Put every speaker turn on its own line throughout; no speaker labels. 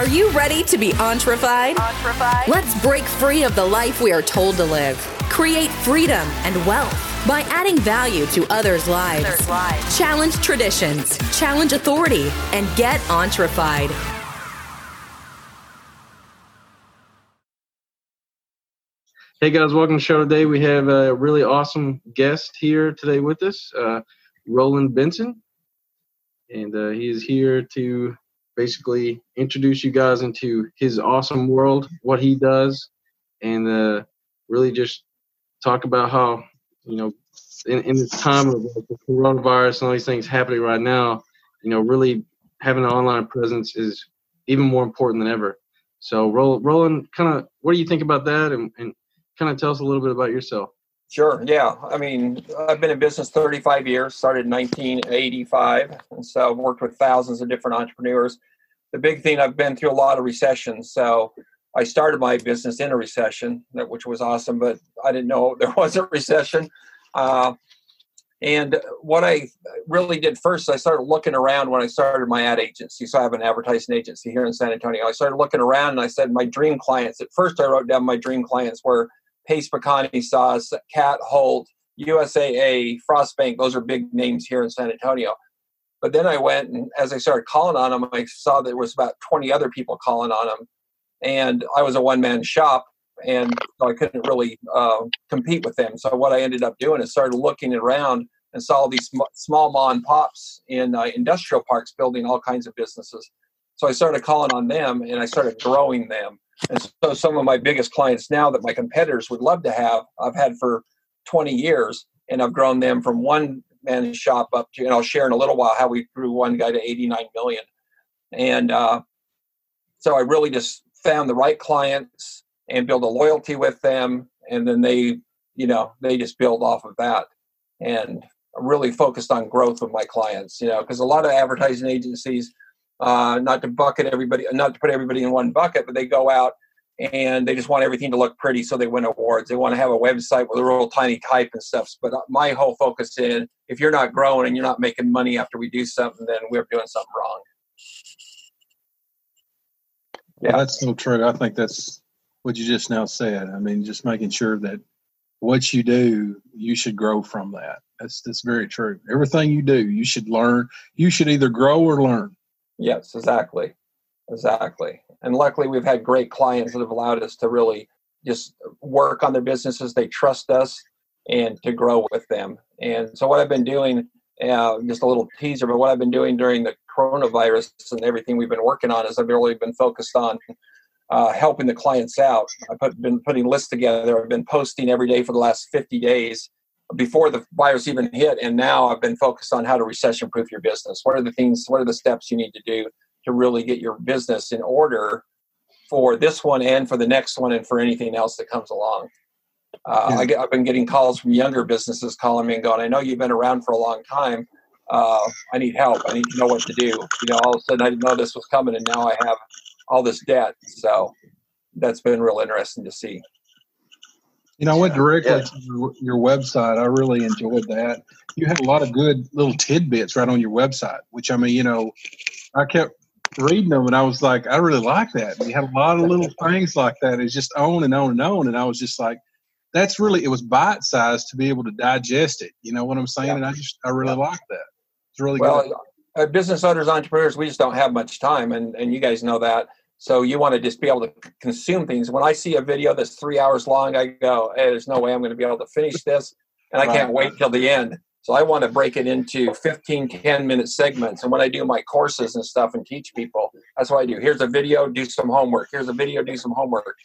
Are you ready to be entrefied? Let's break free of the life we are told to live. Create freedom and wealth by adding value to others' lives.
Others' lives.
Challenge traditions, challenge authority, and get entrefied.
Hey guys, welcome to the show today. We have a really awesome guest here today with us, uh, Roland Benson. And uh, he is here to basically introduce you guys into his awesome world, what he does, and uh, really just talk about how, you know, in, in this time of the coronavirus and all these things happening right now, you know, really having an online presence is even more important than ever. So, Roland, kind of, what do you think about that? And, and kind of tell us a little bit about yourself.
Sure. Yeah. I mean, I've been in business 35 years, started in 1985. And so I've worked with thousands of different entrepreneurs. The big thing, I've been through a lot of recessions. So I started my business in a recession, which was awesome, but I didn't know there was a recession. Uh, and what I really did first, I started looking around when I started my ad agency. So I have an advertising agency here in San Antonio. I started looking around and I said, my dream clients, at first I wrote down my dream clients were Pace Picante Sauce, Cat Holt, USAA, Frostbank. Those are big names here in San Antonio. But then I went and as I started calling on them, I saw there was about 20 other people calling on them. And I was a one man shop and so I couldn't really uh, compete with them. So what I ended up doing is started looking around and saw these sm- small mom and pops in uh, industrial parks building all kinds of businesses. So I started calling on them and I started growing them. And so some of my biggest clients now that my competitors would love to have, I've had for 20 years, and I've grown them from one man shop up to, and I'll share in a little while how we grew one guy to 89 million. And uh, so I really just found the right clients and build a loyalty with them, and then they, you know, they just build off of that. And really focused on growth with my clients, you know, because a lot of advertising agencies uh, not to bucket everybody, not to put everybody in one bucket, but they go out and they just want everything to look pretty, so they win awards. They want to have a website with a real tiny type and stuff. But uh, my whole focus is if you're not growing and you're not making money after we do something, then we're doing something wrong.
Yeah, well, that's so true. I think that's what you just now said. I mean, just making sure that what you do, you should grow from that. That's that's very true. Everything you do, you should learn. You should either grow or learn.
Yes, exactly. Exactly. And luckily, we've had great clients that have allowed us to really just work on their businesses. They trust us and to grow with them. And so, what I've been doing, uh, just a little teaser, but what I've been doing during the coronavirus and everything we've been working on is I've really been focused on uh, helping the clients out. I've been putting lists together. I've been posting every day for the last 50 days before the virus even hit and now i've been focused on how to recession proof your business. What are the things what are the steps you need to do to really get your business in order for this one and for the next one and for anything else that comes along? Uh, I have been getting calls from younger businesses calling me and going i know you've been around for a long time. Uh, i need help. I need to know what to do. You know all of a sudden i didn't know this was coming and now i have all this debt. So that's been real interesting to see
you know, I went directly yeah. to your, your, website. I really enjoyed that. You had a lot of good little tidbits right on your website, which I mean, you know, I kept reading them and I was like, I really like that. you had a lot of little things like that. It's just on and on and on. And I was just like, that's really, it was bite sized to be able to digest it. You know what I'm saying? Yeah. And I just, I really yeah. like that. It's really well, good.
Uh, business owners, entrepreneurs, we just don't have much time. And, and you guys know that. So you want to just be able to consume things. When I see a video that's three hours long, I go, hey, there's no way I'm going to be able to finish this. And I can't wait till the end. So I want to break it into 15, 10 minute segments. And when I do my courses and stuff and teach people, that's what I do. Here's a video, do some homework. Here's a video, do some homework.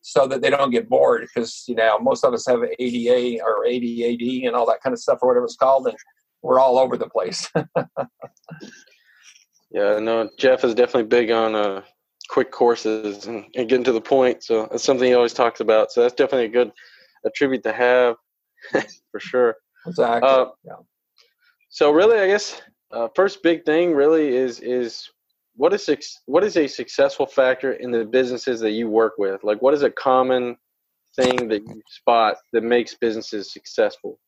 So that they don't get bored because, you know, most of us have ADD or ADHD and all that kind of stuff or whatever it's called. And we're all over the place.
yeah, no, Jeff is definitely big on uh, quick courses and, and getting to the point. So that's something he always talks about. So that's definitely a good attribute to have for sure.
Exactly. Uh, yeah.
So really, I guess uh, first big thing really is is what is what is a successful factor in the businesses that you work with? Like, what is a common thing that you spot that makes businesses successful?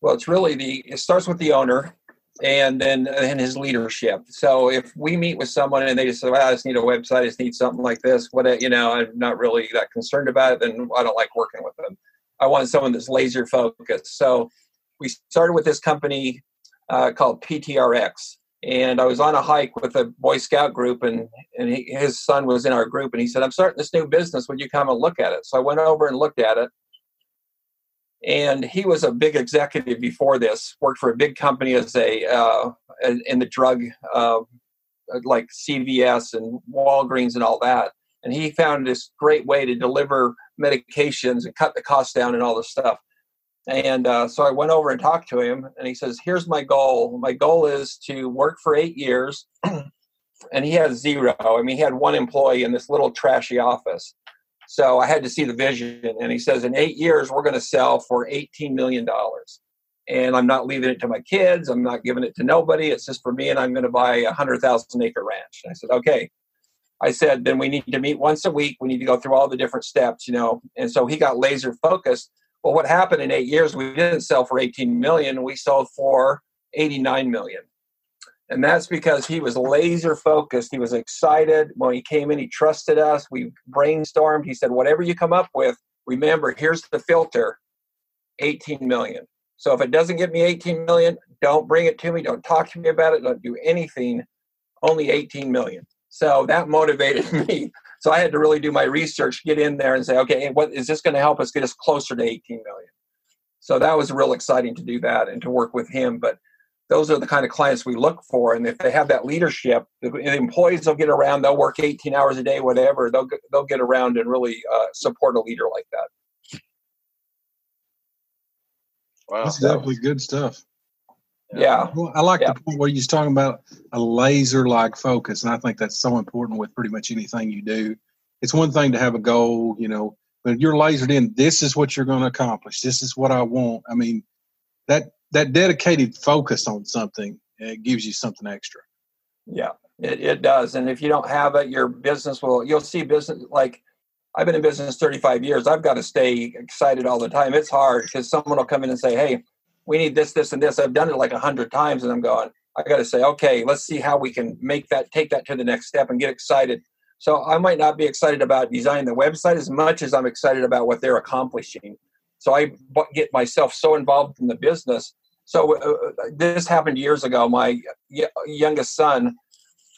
Well, it's really the it starts with the owner and then and his leadership. So if we meet with someone and they just say, "Well, I just need a website, I just need something like this," what you know, I'm not really that concerned about it. Then I don't like working with them. I want someone that's laser focused. So we started with this company uh, called PTRX, and I was on a hike with a Boy Scout group, and and he, his son was in our group, and he said, "I'm starting this new business. Would you come and look at it?" So I went over and looked at it, and he was a big executive before this. Worked for a big company as a uh, in the drug uh, like CVS and Walgreens and all that. And he found this great way to deliver medications and cut the cost down and all this stuff. And uh, so I went over and talked to him, and he says, "Here's my goal. My goal is to work for eight years." and he has zero. I mean, he had one employee in this little trashy office. So I had to see the vision. And he says, in eight years, we're going to sell for $18 million. And I'm not leaving it to my kids. I'm not giving it to nobody. It's just for me. And I'm going to buy a 100,000 acre ranch. And I said, okay. I said, then we need to meet once a week. We need to go through all the different steps, you know. And so he got laser focused. Well, what happened in eight years? We didn't sell for 18 million. We sold for 89 million. And that's because he was laser focused. He was excited. When he came in, he trusted us. We brainstormed. He said, whatever you come up with, remember, here's the filter 18 million. So if it doesn't get me 18 million, don't bring it to me. Don't talk to me about it. Don't do anything. Only 18 million. So that motivated me. So I had to really do my research, get in there and say, okay, what is this going to help us get us closer to 18 million? So that was real exciting to do that and to work with him. But those are the kind of clients we look for. And if they have that leadership, the, the employees will get around. They'll work 18 hours a day, whatever. They'll they'll get around and really uh, support a leader like that.
Wow, that's definitely good stuff.
Yeah,
well, I like yeah. the point where you're talking about a laser-like focus, and I think that's so important with pretty much anything you do. It's one thing to have a goal, you know, but you're lasered in. This is what you're going to accomplish. This is what I want. I mean, that that dedicated focus on something it gives you something extra.
Yeah, it, it does. And if you don't have it, your business will, you'll see business like I've been in business 35 years. I've got to stay excited all the time. It's hard because someone will come in and say, Hey, we need this, this, and this. I've done it like a hundred times and I'm going, I got to say, okay, let's see how we can make that, take that to the next step and get excited. So I might not be excited about designing the website as much as I'm excited about what they're accomplishing. So I get myself so involved in the business so uh, uh, this happened years ago. My y- youngest son,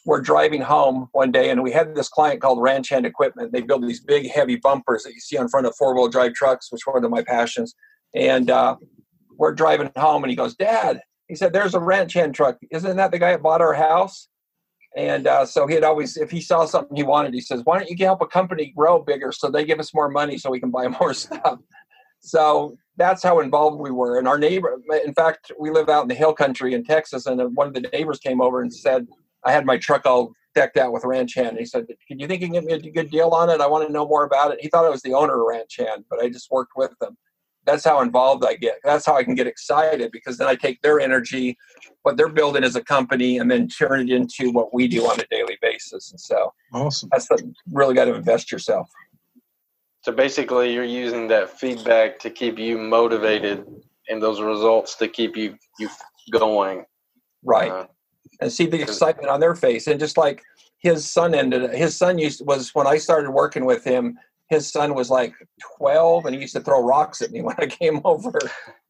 we're driving home one day, and we had this client called Ranch Hand Equipment. They build these big, heavy bumpers that you see on front of four-wheel drive trucks, which one of my passions. And uh, we're driving home, and he goes, "Dad," he said, "There's a ranch hand truck. Isn't that the guy that bought our house?" And uh, so he'd always, if he saw something he wanted, he says, "Why don't you help a company grow bigger so they give us more money so we can buy more stuff?" So that's how involved we were. And our neighbor, in fact, we live out in the hill country in Texas, and one of the neighbors came over and said, I had my truck all decked out with Ranch Hand. And He said, Can you think you can get me a good deal on it? I want to know more about it. He thought I was the owner of Ranch Hand, but I just worked with them. That's how involved I get. That's how I can get excited because then I take their energy, what they're building as a company, and then turn it into what we do on a daily basis. And so,
awesome.
That's the, really got to invest yourself.
So basically, you're using that feedback to keep you motivated, and those results to keep you you going.
Right, uh, and see the excitement on their face, and just like his son ended. His son used was when I started working with him. His son was like 12, and he used to throw rocks at me when I came over.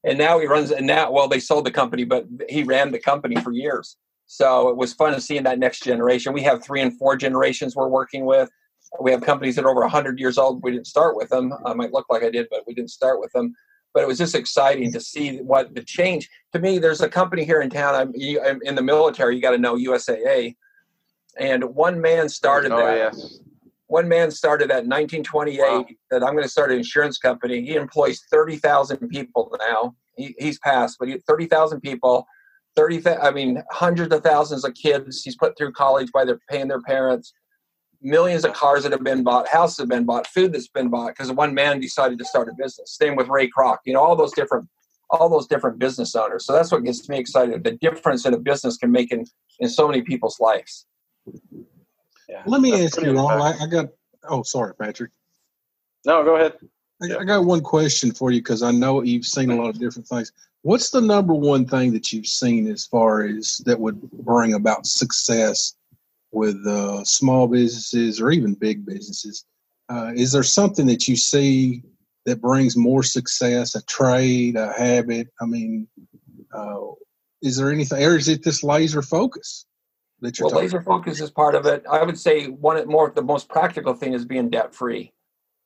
And now he runs. And now, well, they sold the company, but he ran the company for years. So it was fun to seeing that next generation. We have three and four generations we're working with we have companies that are over 100 years old. We didn't start with them. I might look like I did, but we didn't start with them. But it was just exciting to see what the change. To me, there's a company here in town. I'm, I'm in the military. You got to know USAA, and one man started
oh,
that.
Yes.
One man started that in 1928. Wow. That I'm going to start an insurance company. He employs 30,000 people now. He, he's passed, but he 30,000 people. 30, I mean, hundreds of thousands of kids he's put through college by their paying their parents millions of cars that have been bought, houses have been bought, food that's been bought because one man decided to start a business. Same with Ray Kroc, you know, all those different all those different business owners. So that's what gets me excited. The difference that a business can make in, in so many people's lives.
Yeah. Let me ask you, Ron. I, I got oh sorry, Patrick.
No, go ahead.
I, I got one question for you because I know you've seen a mm-hmm. lot of different things. What's the number one thing that you've seen as far as that would bring about success with uh, small businesses or even big businesses? Uh, is there something that you see that brings more success, a trade, a habit? I mean, uh, is there anything, or is it this laser focus that you're
well, laser
about?
focus is part of it. I would say one more the most practical thing is being debt free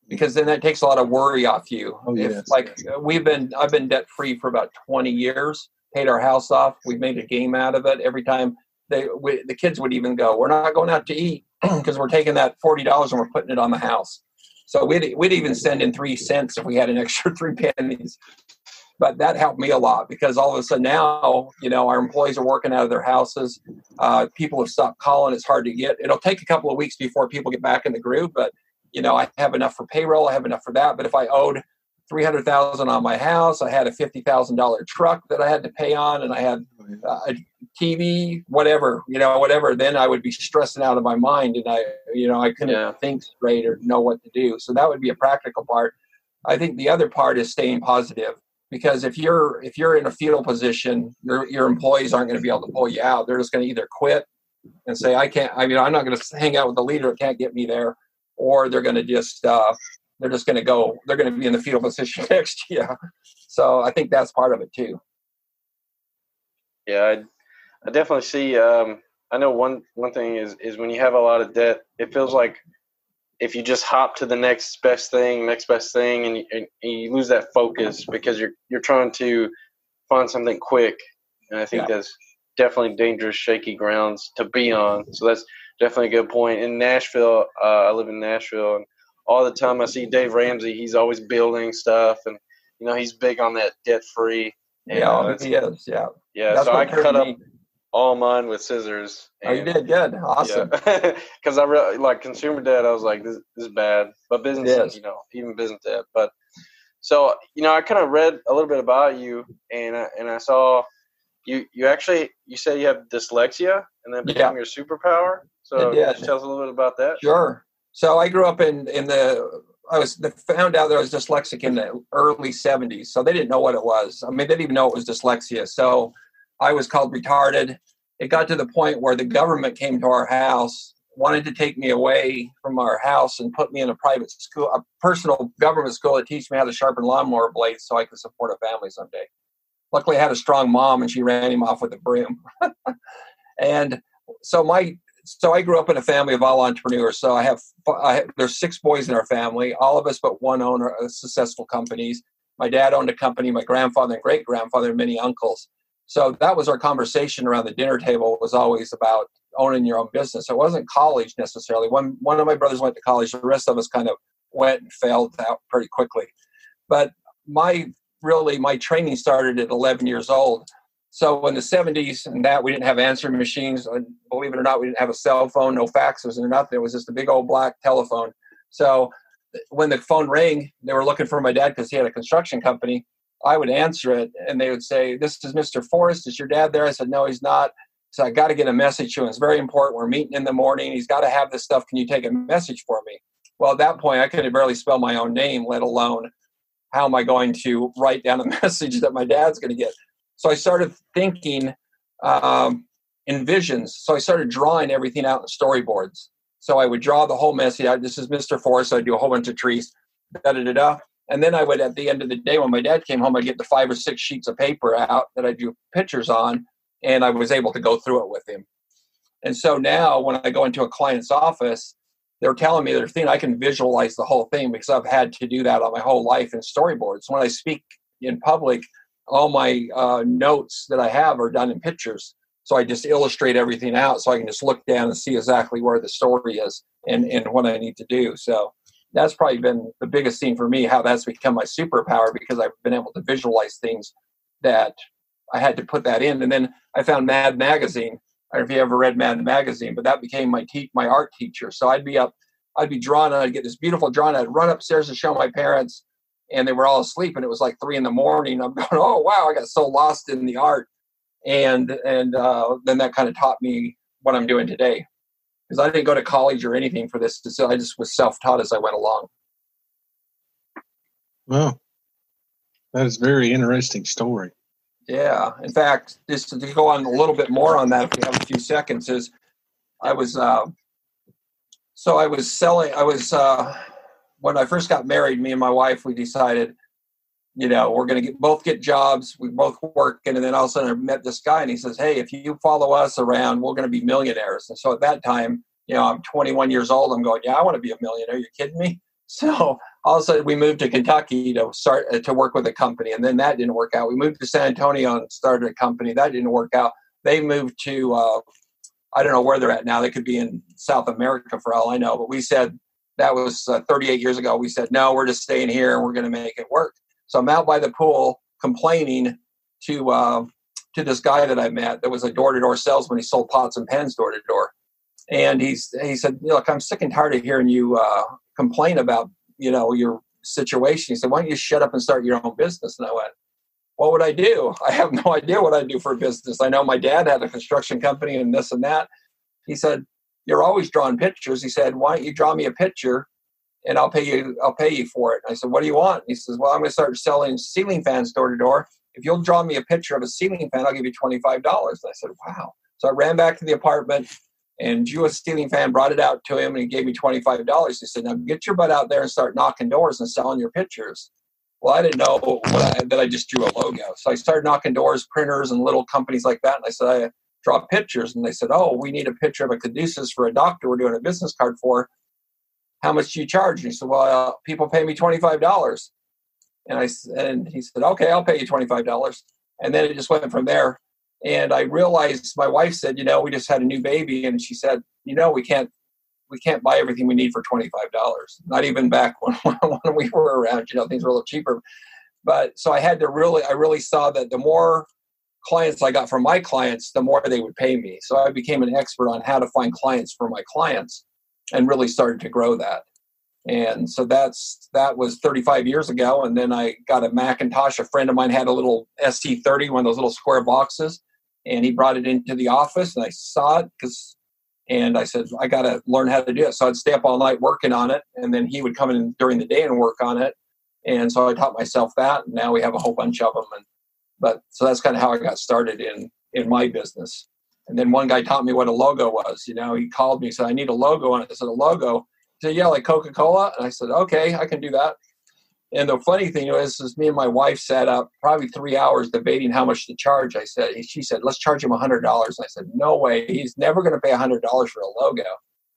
because then that takes a lot of worry off you.
Oh,
if, like we've been, I've been debt free for about 20 years. Paid our house off. We've made a game out of it. Every time they, we, the kids would even go, "We're not going out to eat because we're taking that forty dollars and we're putting it on the house." So we'd we'd even send in three cents if we had an extra three pennies. But that helped me a lot because all of a sudden now, you know, our employees are working out of their houses. Uh, people have stopped calling. It's hard to get. It'll take a couple of weeks before people get back in the groove, but you know, I have enough for payroll. I have enough for that. But if I owed three hundred thousand on my house, I had a fifty thousand dollar truck that I had to pay on, and I had uh, a TV, whatever, you know, whatever. Then I would be stressing out of my mind, and I, you know, I couldn't
Yeah.
think straight or know what to do. So that would be a practical part. I think the other part is staying positive because if you're if you're in a fetal position, your your employees aren't going to be able to pull you out. They're just going to either quit and say, "I can't." I mean, I'm not going to hang out with the leader that can't get me there, or they're going to just uh, they're just going to go. They're going to be in the fetal position next year. So I think that's part of it too.
Yeah, I, I definitely see. Um, I know one one thing is is when you have a lot of debt, it feels like if you just hop to the next best thing, next best thing, and you, and you lose that focus because you're you're trying to find something quick, and I think
Yeah.
that's definitely dangerous, shaky grounds to be on. So that's definitely a good point. In Nashville, uh, I live in Nashville, and all the time I see Dave Ramsey. He's always building stuff, and you know he's big on that debt free.
Yeah, uh, he is. Yeah,
Yeah,
That's
so I cut
to
up all mine with scissors.
Oh, you did good. Awesome.
Because I really like consumer debt. I was like, this, this is bad. But business,
Yes.
you know, even business debt. But so you know, I kind of read a little bit about you, and I, and I saw you you actually you said you have dyslexia, and that became your superpower. So tell us a little bit about that.
Sure. So I grew up in in the I was found out that I was dyslexic in the early '70s. So they didn't know what it was. I mean, they didn't even know it was dyslexia. So I was called retarded. It got to the point where the government came to our house, wanted to take me away from our house and put me in a private school, a personal government school to teach me how to sharpen lawnmower blades so I could support a family someday. Luckily, I had a strong mom, and she ran him off with a broom. and so my so I grew up in a family of all entrepreneurs. So I have, I have there's six boys in our family. All of us but one own uh, successful companies. My dad owned a company. My grandfather and great grandfather and many uncles. So that was our conversation around the dinner table. Was always about owning your own business. It wasn't college necessarily. One one of my brothers went to college. The rest of us kind of went and failed out pretty quickly. But my really my training started at 11 years old. So in the 70s and that we didn't have answering machines. Believe it or not, we didn't have a cell phone, no faxes or nothing. It was just a big old black telephone. So when the phone rang, they were looking for my dad because he had a construction company. I would answer it and they would say, This is Mr. Forrest. Is your dad there? I said, No, he's not. So I got to get a message to him. It's very important. We're meeting in the morning. He's got to have this stuff. Can you take a message for me? Well, at that point, I could barely spell my own name, let alone how am I going to write down a message that my dad's going to get. So I started thinking um, in visions. So I started drawing everything out in storyboards. So I would draw the whole out. This is Mr. Forrest. So I'd do a whole bunch of trees, da da da da. And then I would, at the end of the day, when my dad came home, I'd get the five or six sheets of paper out that I do pictures on, and I was able to go through it with him. And so now, when I go into a client's office, they're telling me their thing. I can visualize the whole thing because I've had to do that all my whole life in storyboards. When I speak in public, all my uh, notes that I have are done in pictures. So I just illustrate everything out so I can just look down and see exactly where the story is and, and what I need to do. So that's probably been the biggest thing for me, how that's become my superpower because I've been able to visualize things that I had to put that in. And then I found Mad Magazine. I don't know if you ever read Mad Magazine, but that became my te- my art teacher. So I'd be up, I'd be drawn, and I'd get this beautiful drawing. I'd run upstairs to show my parents, and they were all asleep, and it was like three in the morning. I'm going, oh wow, I got so lost in the art, and and uh, then that kind of taught me what I'm doing today, because I didn't go to college or anything for this. So I just was self taught as I went along.
wow that is a very interesting story.
Yeah. In fact, just to go on a little bit more on that, if we have a few seconds, is I was uh, so I was selling. I was uh, when I first got married. Me and my wife, we decided, you know, we're going to both get jobs. We both work, and then all of a sudden I met this guy, and he says, "Hey, if you follow us around, we're going to be millionaires." And so at that time, you know, I'm 21 years old. I'm going, "Yeah, I want to be a millionaire." You kidding me? So all of a sudden we moved to Kentucky to start uh, to work with a company, and then that didn't work out. We moved to San Antonio and started a company that didn't work out. They moved to uh, I don't know where they're at now. They could be in South America for all I know. But we said that was uh, 38 years ago. We said no, we're just staying here and we're going to make it work. So I'm out by the pool complaining to uh, to this guy that I met that was a door to door salesman. He sold pots and pans door to door, and he's he said, "Look, I'm sick and tired of hearing you uh, complain about you know your situation." He said, "Why don't you shut up and start your own business?" And I went, what would I do? I have no idea what I do for a business. I know my dad had a construction company and this and that. He said, You're always drawing pictures. He said, Why don't you draw me a picture and I'll pay you I'll pay you for it. And I said, What do you want? he says, Well, I'm gonna start selling ceiling fans door to door. If you'll draw me a picture of a ceiling fan, I'll give you twenty five dollars. I said, Wow. So I ran back to the apartment and drew a ceiling fan, brought it out to him, and he gave me twenty five dollars. He said, Now get your butt out there and start knocking doors and selling your pictures. Well, I didn't know I, that I just drew a logo. So I started knocking doors, printers, and little companies like that. And I said, I draw pictures. And they said, Oh, we need a picture of a caduceus for a doctor we're doing a business card for. How much do you charge? And he said, Well, uh, people pay me $25. And I and he said, Okay, I'll pay you $25. And then it just went from there. And I realized my wife said, You know, we just had a new baby. And she said, You know, we can't we can't buy everything we need for $25 not even back when, when we were around you know things were a little cheaper but so i had to really i really saw that the more clients i got from my clients the more they would pay me so i became an expert on how to find clients for my clients and really started to grow that and so that's that was 35 years ago and then i got a macintosh a friend of mine had a little SE/30 one of those little square boxes and he brought it into the office and i saw it because and I said, I got to learn how to do it. So I'd stay up all night working on it. And then he would come in during the day and work on it. And so I taught myself that. And now we have a whole bunch of them. And, but so that's kind of how I got started in, in my business. And then one guy taught me what a logo was. You know, he called me, said, I need a logo. And I said, a logo? He said, yeah, like Coca Cola. And I said, okay, I can do that. And the funny thing is, is me and my wife sat up probably three hours debating how much to charge. I said, she said, let's charge him a hundred dollars. I said, no way, he's never going to pay a hundred dollars for a logo.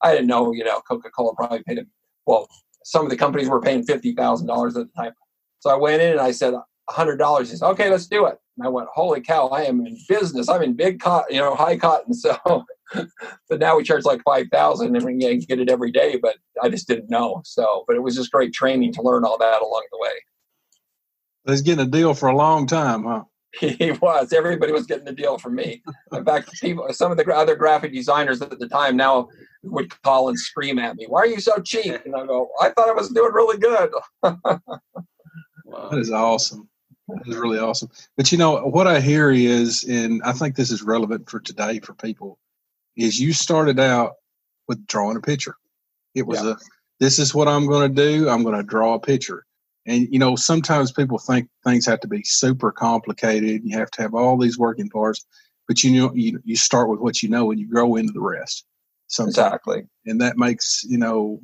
I didn't know, you know, Coca Cola probably paid him. Well, some of the companies were paying fifty thousand dollars at the time. So I went in and I said, a hundred dollars. He said, okay, let's do it. And I went, holy cow, I am in business. I'm in big cotton, you know, high cotton. So, but now we charge like 5000 and we can get it every day, but I just didn't know. So, but it was just great training to learn all that along the way.
He's getting a deal for a long time, huh?
He was. Everybody was getting a deal from me. In fact, people, some of the other graphic designers at the time now would call and scream at me, "Why are you so cheap?" And I go, "I thought I was doing really good."
wow. That is awesome. That is really awesome. But you know what I hear is, and I think this is relevant for today for people, is you started out with drawing a picture. It was yeah. a this is what I'm going to do. I'm going to draw a picture. And you know, sometimes people think things have to be super complicated. You have to have all these working parts, but you know, you you start with what you know and you grow into the rest.
Sometimes. Exactly.
And that makes you know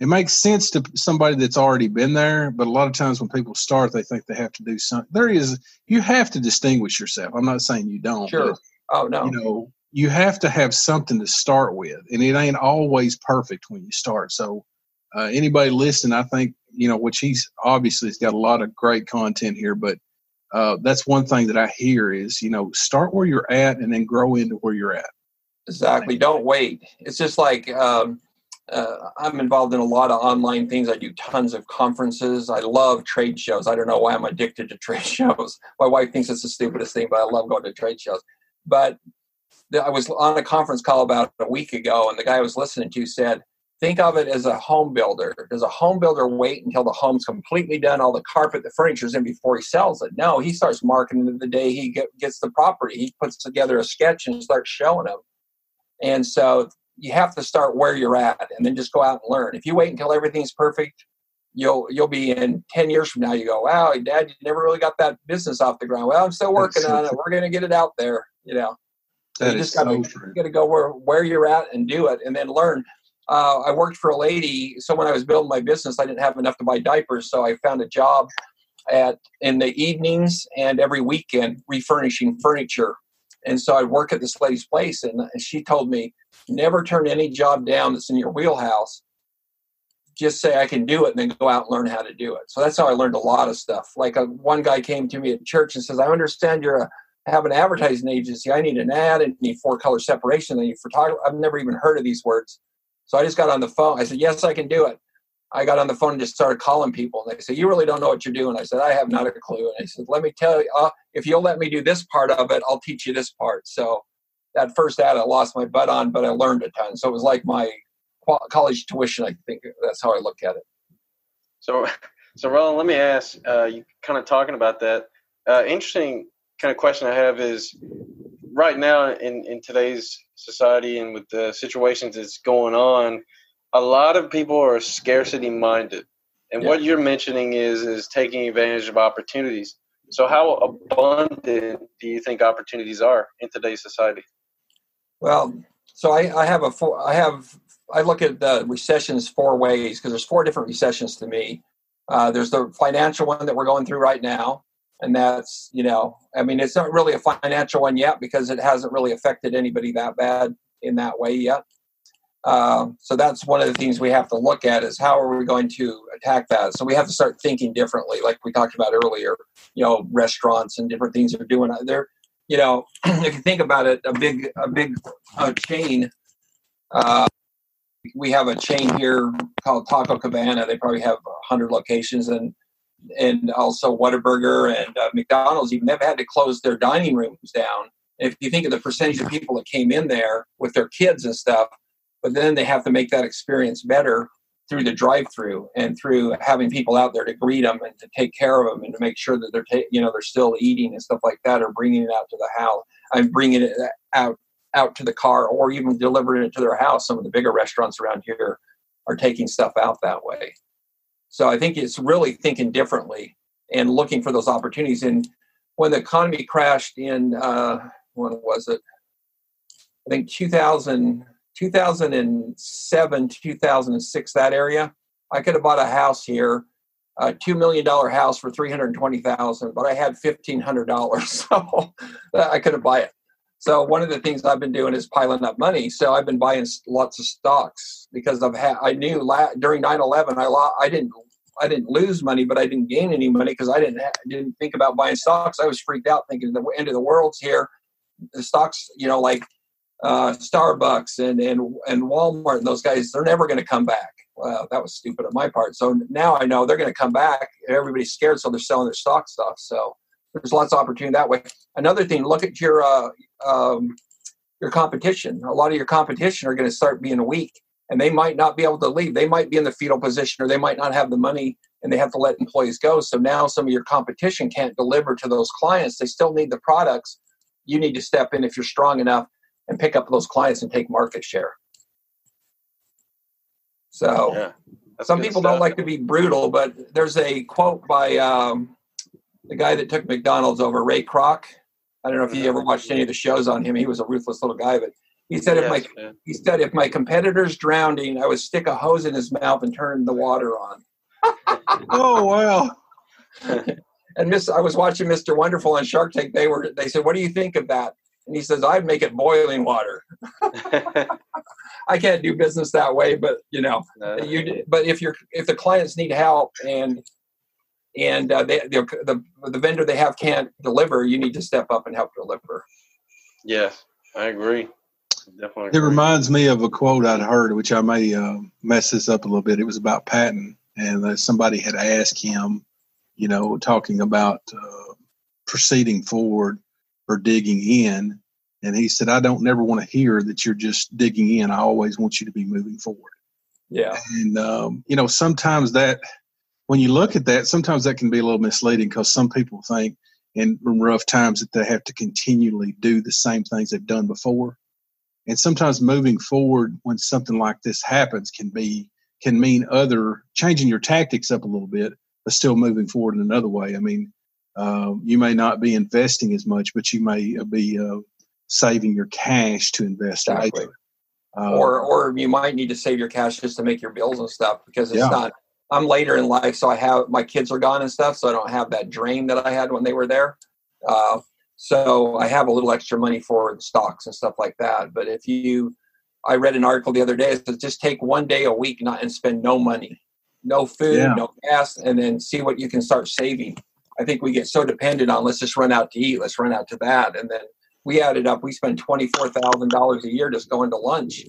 it makes sense to somebody that's already been there but a lot of times when people start they think they have to do something there is you have to distinguish yourself. I'm not saying you don't
sure. oh no.
you know you have to have something to start with and it ain't always perfect when you start. So uh, anybody listening i think you know which he's obviously has got a lot of great content here but uh, that's one thing that i hear is you know start where you're at and then grow into where you're at.
Exactly. Don't wait. It's just like um, uh, I'm involved in a lot of online things. I do tons of conferences. I love trade shows. I don't know why I'm addicted to trade shows. My wife thinks it's the stupidest thing, but I love going to trade shows. But I was on a conference call about a week ago, and the guy I was listening to said, Think of it as a home builder. Does a home builder wait until the home's completely done, all the carpet, the furniture's in before he sells it? No, he starts marketing the day he get, gets the property. He puts together a sketch and starts showing them. And so you have to start where you're at and then just go out and learn. If you wait until everything's perfect, you'll you'll be in 10 years from now you go wow dad you never really got that business off the ground. Well i'm still working on it. we're going to get it out there you know?
That
you just gotta,
so
you got to go where where you're at and do it and then learn. Uh, i worked for a lady so when i was building my business i didn't have enough to buy diapers so i found a job at in the evenings and every weekend refurnishing furniture and so i work at this lady's place and she told me never turn any job down that's in your wheelhouse just say I can do it and then go out and learn how to do it. So that's how I learned a lot of stuff. Like a, one guy came to me at church and says, I understand you're a, have an advertising agency. I need an ad and need four color separation. I need photography. I've never even heard of these words. So I just got on the phone. I said, yes, I can do it. I got on the phone and just started calling people. And they said, you really don't know what you're doing. I said, I have not a clue. And I said, let me tell you, uh, if you'll let me do this part of it, I'll teach you this part. So that first ad I lost my butt on, but I learned a ton. So it was like my college tuition. I think that's how I look at it.
So, so Roland, let me ask. Uh, you kind of talking about that. Uh, interesting kind of question I have is right now in in today's society and with the situations that's going on, a lot of people are scarcity minded, and yeah. what you're mentioning is is taking advantage of opportunities. So, how abundant do you think opportunities are in today's society?
Well, so I, I have a four, I have I look at the recessions four ways because there's four different recessions to me. Uh, there's the financial one that we're going through right now, and that's you know, I mean, it's not really a financial one yet because it hasn't really affected anybody that bad in that way yet. Uh, so that's one of the things we have to look at is how are we going to attack that. So we have to start thinking differently, like we talked about earlier. You know, restaurants and different things are doing. They're, you know, if you think about it, a big a big uh, chain. Uh, we have a chain here called Taco Cabana. They probably have 100 locations, and and also Whataburger and uh, McDonald's. Even they've had to close their dining rooms down. If you think of the percentage of people that came in there with their kids and stuff, but then they have to make that experience better through the drive-through and through having people out there to greet them and to take care of them and to make sure that they're ta- you know they're still eating and stuff like that or bringing it out to the house. I'm bringing it out out to the car or even delivering it to their house. Some of the bigger restaurants around here are taking stuff out that way. So I think it's really thinking differently and looking for those opportunities. And when the economy crashed in, uh, when was it? I think 2000, 2007, 2006, that area. I could have bought a house here, a $2 million house for 320000 but I had $1,500. So I couldn't buy it. So one of the things I've been doing is piling up money. So I've been buying lots of stocks because I've had. I knew la- during 9/11 I lo- I didn't I didn't lose money, but I didn't gain any money because I didn't ha- didn't think about buying stocks. I was freaked out thinking the end of the world's here. The stocks, you know, like uh, Starbucks and and and Walmart and those guys, they're never going to come back. Well, that was stupid on my part. So now I know they're going to come back. Everybody's scared, so they're selling their stock stuff. So there's lots of opportunity that way. Another thing, look at your uh, um, your competition. A lot of your competition are going to start being weak, and they might not be able to leave. They might be in the fetal position, or they might not have the money, and they have to let employees go. So now some of your competition can't deliver to those clients. They still need the products. You need to step in if you're strong enough and pick up those clients and take market share. So yeah, some people stuff. don't like to be brutal, but there's a quote by um, the guy that took McDonald's over, Ray Kroc. I don't know if you ever watched any of the shows on him. He was a ruthless little guy, but he said if my he said if my competitor's drowning, I would stick a hose in his mouth and turn the water on.
oh wow!
and Miss, I was watching Mr. Wonderful on Shark Tank. They were they said, "What do you think of that?" And he says, "I'd make it boiling water." I can't do business that way, but you know, no. you. But if you're if the clients need help and and uh, they, the the vendor they have can't deliver, you need to step up and help deliver.
Yes, I agree. Definitely. Agree.
It reminds me of a quote I'd heard, which I may uh, mess this up a little bit. It was about Patton, and uh, somebody had asked him, you know, talking about uh, proceeding forward or digging in, and he said, "I don't never want to hear that you're just digging in. I always want you to be moving forward."
Yeah,
and um, you know, sometimes that when you look at that, sometimes that can be a little misleading because some people think in rough times that they have to continually do the same things they've done before. And sometimes moving forward when something like this happens can be can mean other changing your tactics up a little bit, but still moving forward in another way. I mean, uh, you may not be investing as much, but you may be uh, saving your cash to invest
exactly. later. Uh, or, or you might need to save your cash just to make your bills and stuff because it's yeah. not. I'm later in life, so I have my kids are gone and stuff, so I don't have that drain that I had when they were there. Uh, so I have a little extra money for stocks and stuff like that. But if you, I read an article the other day that says just take one day a week not and spend no money, no food, yeah. no gas, and then see what you can start saving. I think we get so dependent on let's just run out to eat, let's run out to that, and then we added up. We spend twenty four thousand dollars a year just going to lunch.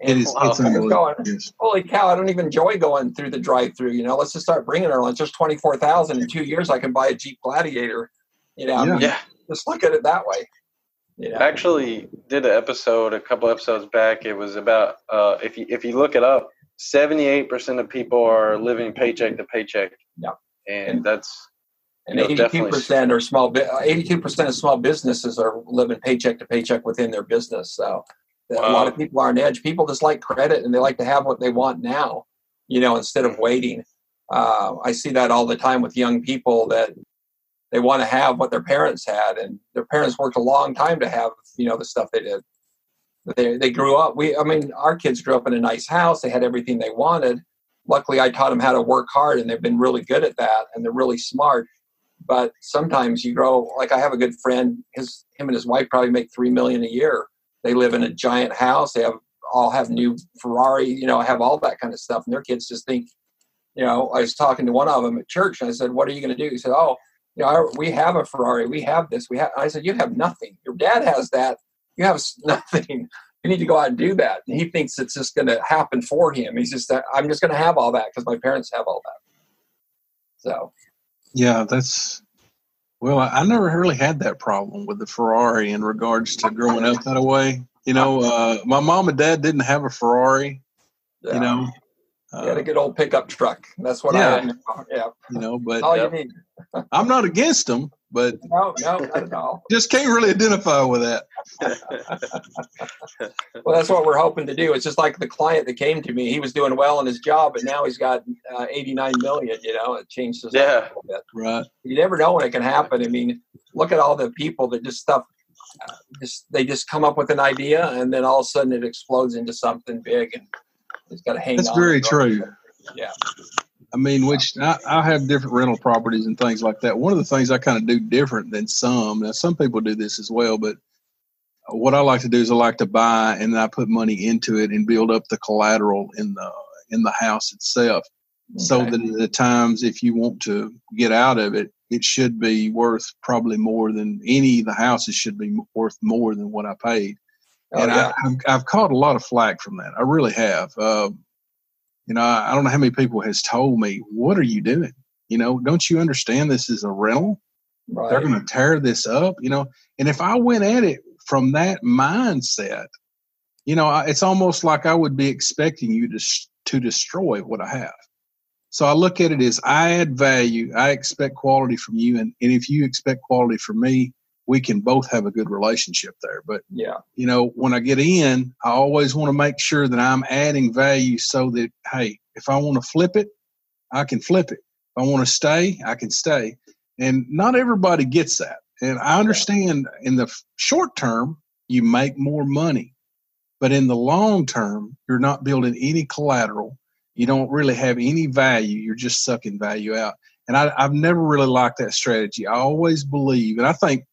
And it is, wow, it's
going, Holy cow! I don't even enjoy going through the drive-through. You know, let's just start bringing our lunch. There's twenty four thousand in two years. I can buy a Jeep Gladiator. You know,
yeah. yeah.
Just look at it that way.
Yeah. I actually did an episode a couple episodes back. It was about uh, if you if you look it up, seventy eight percent of people are living paycheck to paycheck.
Yeah,
and that's
and eighty-two percent are small. Eighty-two percent of small businesses are living paycheck to paycheck within their business. So wow. a lot of people are on edge. People just like credit and they like to have what they want now, you know, instead of waiting. Uh, I see that all the time with young people that they want to have what their parents had, and their parents worked a long time to have, you know, the stuff they did. They they grew up. We, I mean, our kids grew up in a nice house. They had everything they wanted. Luckily, I taught them how to work hard, and they've been really good at that, and they're really smart but sometimes you grow like i have a good friend his him and his wife probably make three million a year. They live in a giant house they have all have new ferrari you know have all that kind of stuff and their kids just think you know i was talking to one of them at church and i said what are you going to do? He said oh you know we have a ferrari we have this we have i said you have nothing. Your dad has that. You have nothing. You need to go out and do that. And he thinks it's just going to happen for him. He's just i'm just going to have all that because my parents have all that. So
yeah, that's well. I never really had that problem with the Ferrari in regards to growing up that way. You know, uh, my mom and dad didn't have a Ferrari. Yeah. You know,
uh, had a good old pickup truck. That's what yeah. I had. Yeah,
you know, but
all you need.
I'm not against them, but
no, no, not at all.
Just can't really identify with that.
well, that's what we're hoping to do. It's just like the client that came to me. He was doing well in his job, but now he's got uh, 89 million. You know, it changed his
yeah.
Right.
You never know when it can happen. I mean, look at all the people that just stuff. Uh, just they just come up with an idea, and then all of a sudden it explodes into something big, and it's got to hang.
That's very true.
Yeah.
I mean, which I, I, have different rental properties and things like that. One of the things I kind of do different than some. Now, some people do this as well, but what I like to do is I like to buy and I put money into it and build up the collateral in the in the house itself, okay. so that at the times if you want to get out of it, it should be worth probably more than any of the houses should be worth more than what I paid. Oh, and yeah. I, have I've caught a lot of flack from that. I really have. Uh, you know, I, don't know how many people has told me, "What are you doing? You know, don't you understand this is a rental? Right. They're going to tear this up." You know, and if I went at it from that mindset, you know, it's almost like I would be expecting you to to destroy what I have. So I look at it as I add value. I expect quality from you, and, and if you expect quality from me, we can both have a good relationship there. But
yeah,
you know, when I get in, I always want to make sure that I'm adding value so that hey, if I want to flip it, I can flip it. If I want to stay, I can stay. And not everybody gets that. And I understand yeah. in the short term, you make more money. But in the long term, you're not building any collateral. You don't really have any value. You're just sucking value out. And I, have never really liked that strategy. I always believe, and I think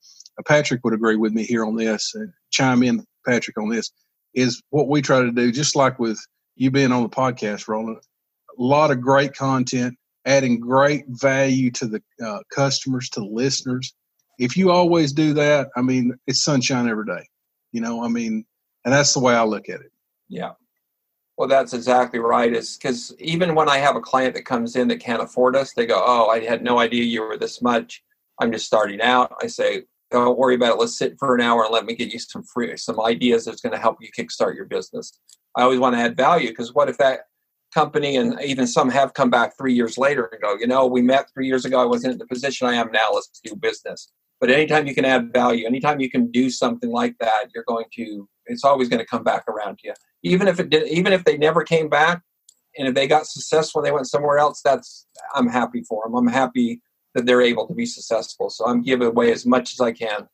Patrick would agree with me here on this, and chime in, Patrick, on this, is what we try to do, just like with you being on the podcast, Roland, a lot of great content, adding great value to the uh, customers, to the listeners. If you always do that, I mean, it's sunshine every day. You know, I mean, and that's the way I look at it.
Yeah. Well, that's exactly right. It's because even when I have a client that comes in that can't afford us, they go, "Oh, I had no idea you were this much. I'm just starting out." I say, don't worry about it. Let's sit for an hour and let me get you some free some ideas that's going to help you kickstart your business. I always want to add value because what if that company and even some have come back three years later and go, you know, we met three years ago. I wasn't in the position I am now. Let's do business. But anytime you can add value, anytime you can do something like that, you're going to. It's always going to come back around to you. Even if it did, even if they never came back, and if they got successful, they went somewhere else. That's I'm happy for them. I'm happy that they're able to be successful. So I'm giving away as much as I can.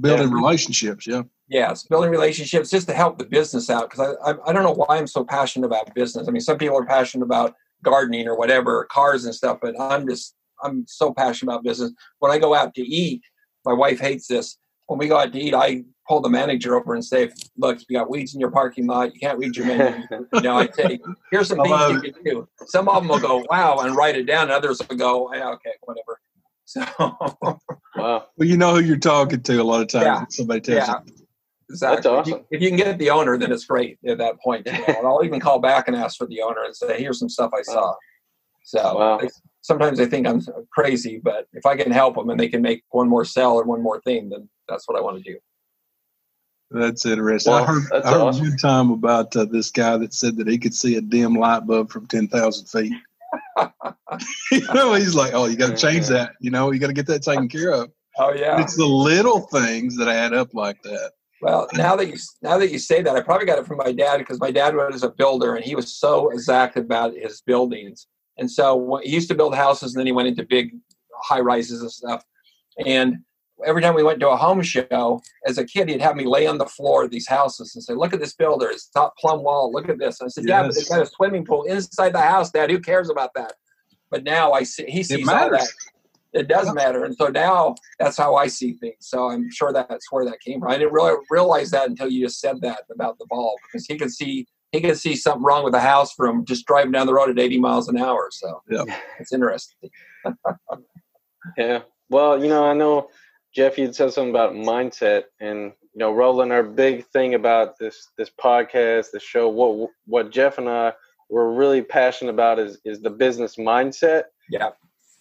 Building yeah. relationships, yeah.
Yes, building relationships just to help the business out because I, I I don't know why I'm so passionate about business. I mean, some people are passionate about gardening or whatever, cars and stuff, but I'm just I'm so passionate about business. When I go out to eat, my wife hates this. When we go out to eat, I pull the manager over and say, "Look, you got weeds in your parking lot. You can't read your menu." you know, I say, "Here's some things you can do." Some of them will go, "Wow," and write it down. Others will go, yeah, "Okay, whatever." So,
wow.
Well, you know who you're talking to a lot of times. Yeah. Somebody tells yeah. you.
Exactly. That's awesome. If you, if you, can get the owner, then it's great at that point. You know? and I'll even call back and ask for the owner and say, "Here's some stuff I saw." So wow. sometimes I think I'm crazy, but if I can help them and they can make one more sell or one more thing, then that's what I want to do.
That's interesting. Well, I heard, I heard awesome. a good time about uh, this guy that said that he could see a dim light bulb from 10,000 feet. you know, he's like, oh, you got to change that. You know, you got to get that taken care of.
Oh yeah,
it's the little things that add up like that.
Well, now that you now that you say that, I probably got it from my dad because my dad was a builder and he was so exact about his buildings. And so he used to build houses and then he went into big high rises and stuff. And every time we went to a home show as a kid, he'd have me lay on the floor of these houses and say, "Look at this builder! It's top plumb wall. Look at this." I said, yes. "Yeah, but they got a swimming pool inside the house, Dad. Who cares about that?" But now I see he sees all that. It does matter, and so now that's how I see things. So I'm sure that's where that came from. I didn't really realize that until you just said that about the ball, because he could see he could see something wrong with the house from just driving down the road at 80 miles an hour. So yeah, it's interesting.
yeah. Well, you know, I know Jeff, you said something about mindset, and you know, Roland, our big thing about this this podcast, the show, what what Jeff and I were really passionate about is is the business mindset.
Yeah,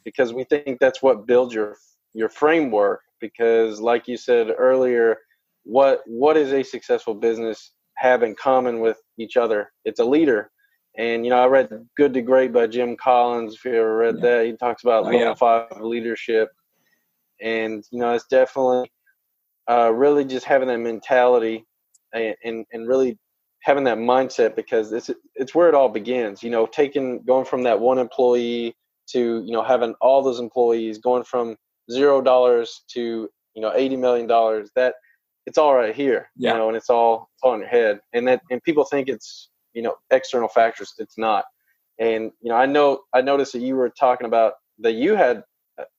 because we think that's what builds your your framework. Because, like you said earlier, what what is a successful business have in common with each other? It's a leader. And you know, I read Good to Great by Jim Collins. If you ever read yeah. that, he talks about oh, level yeah. five leadership and you know it's definitely uh, really just having that mentality and, and, and really having that mindset because it's it's where it all begins. You know, taking going from that one employee to you know having all those employees going from zero dollars to you know eighty million dollars. That it's all right here. Yeah. You know, and it's all it's all in your head. And that and people think it's you know external factors. It's not. And you know, I know I noticed that you were talking about that you had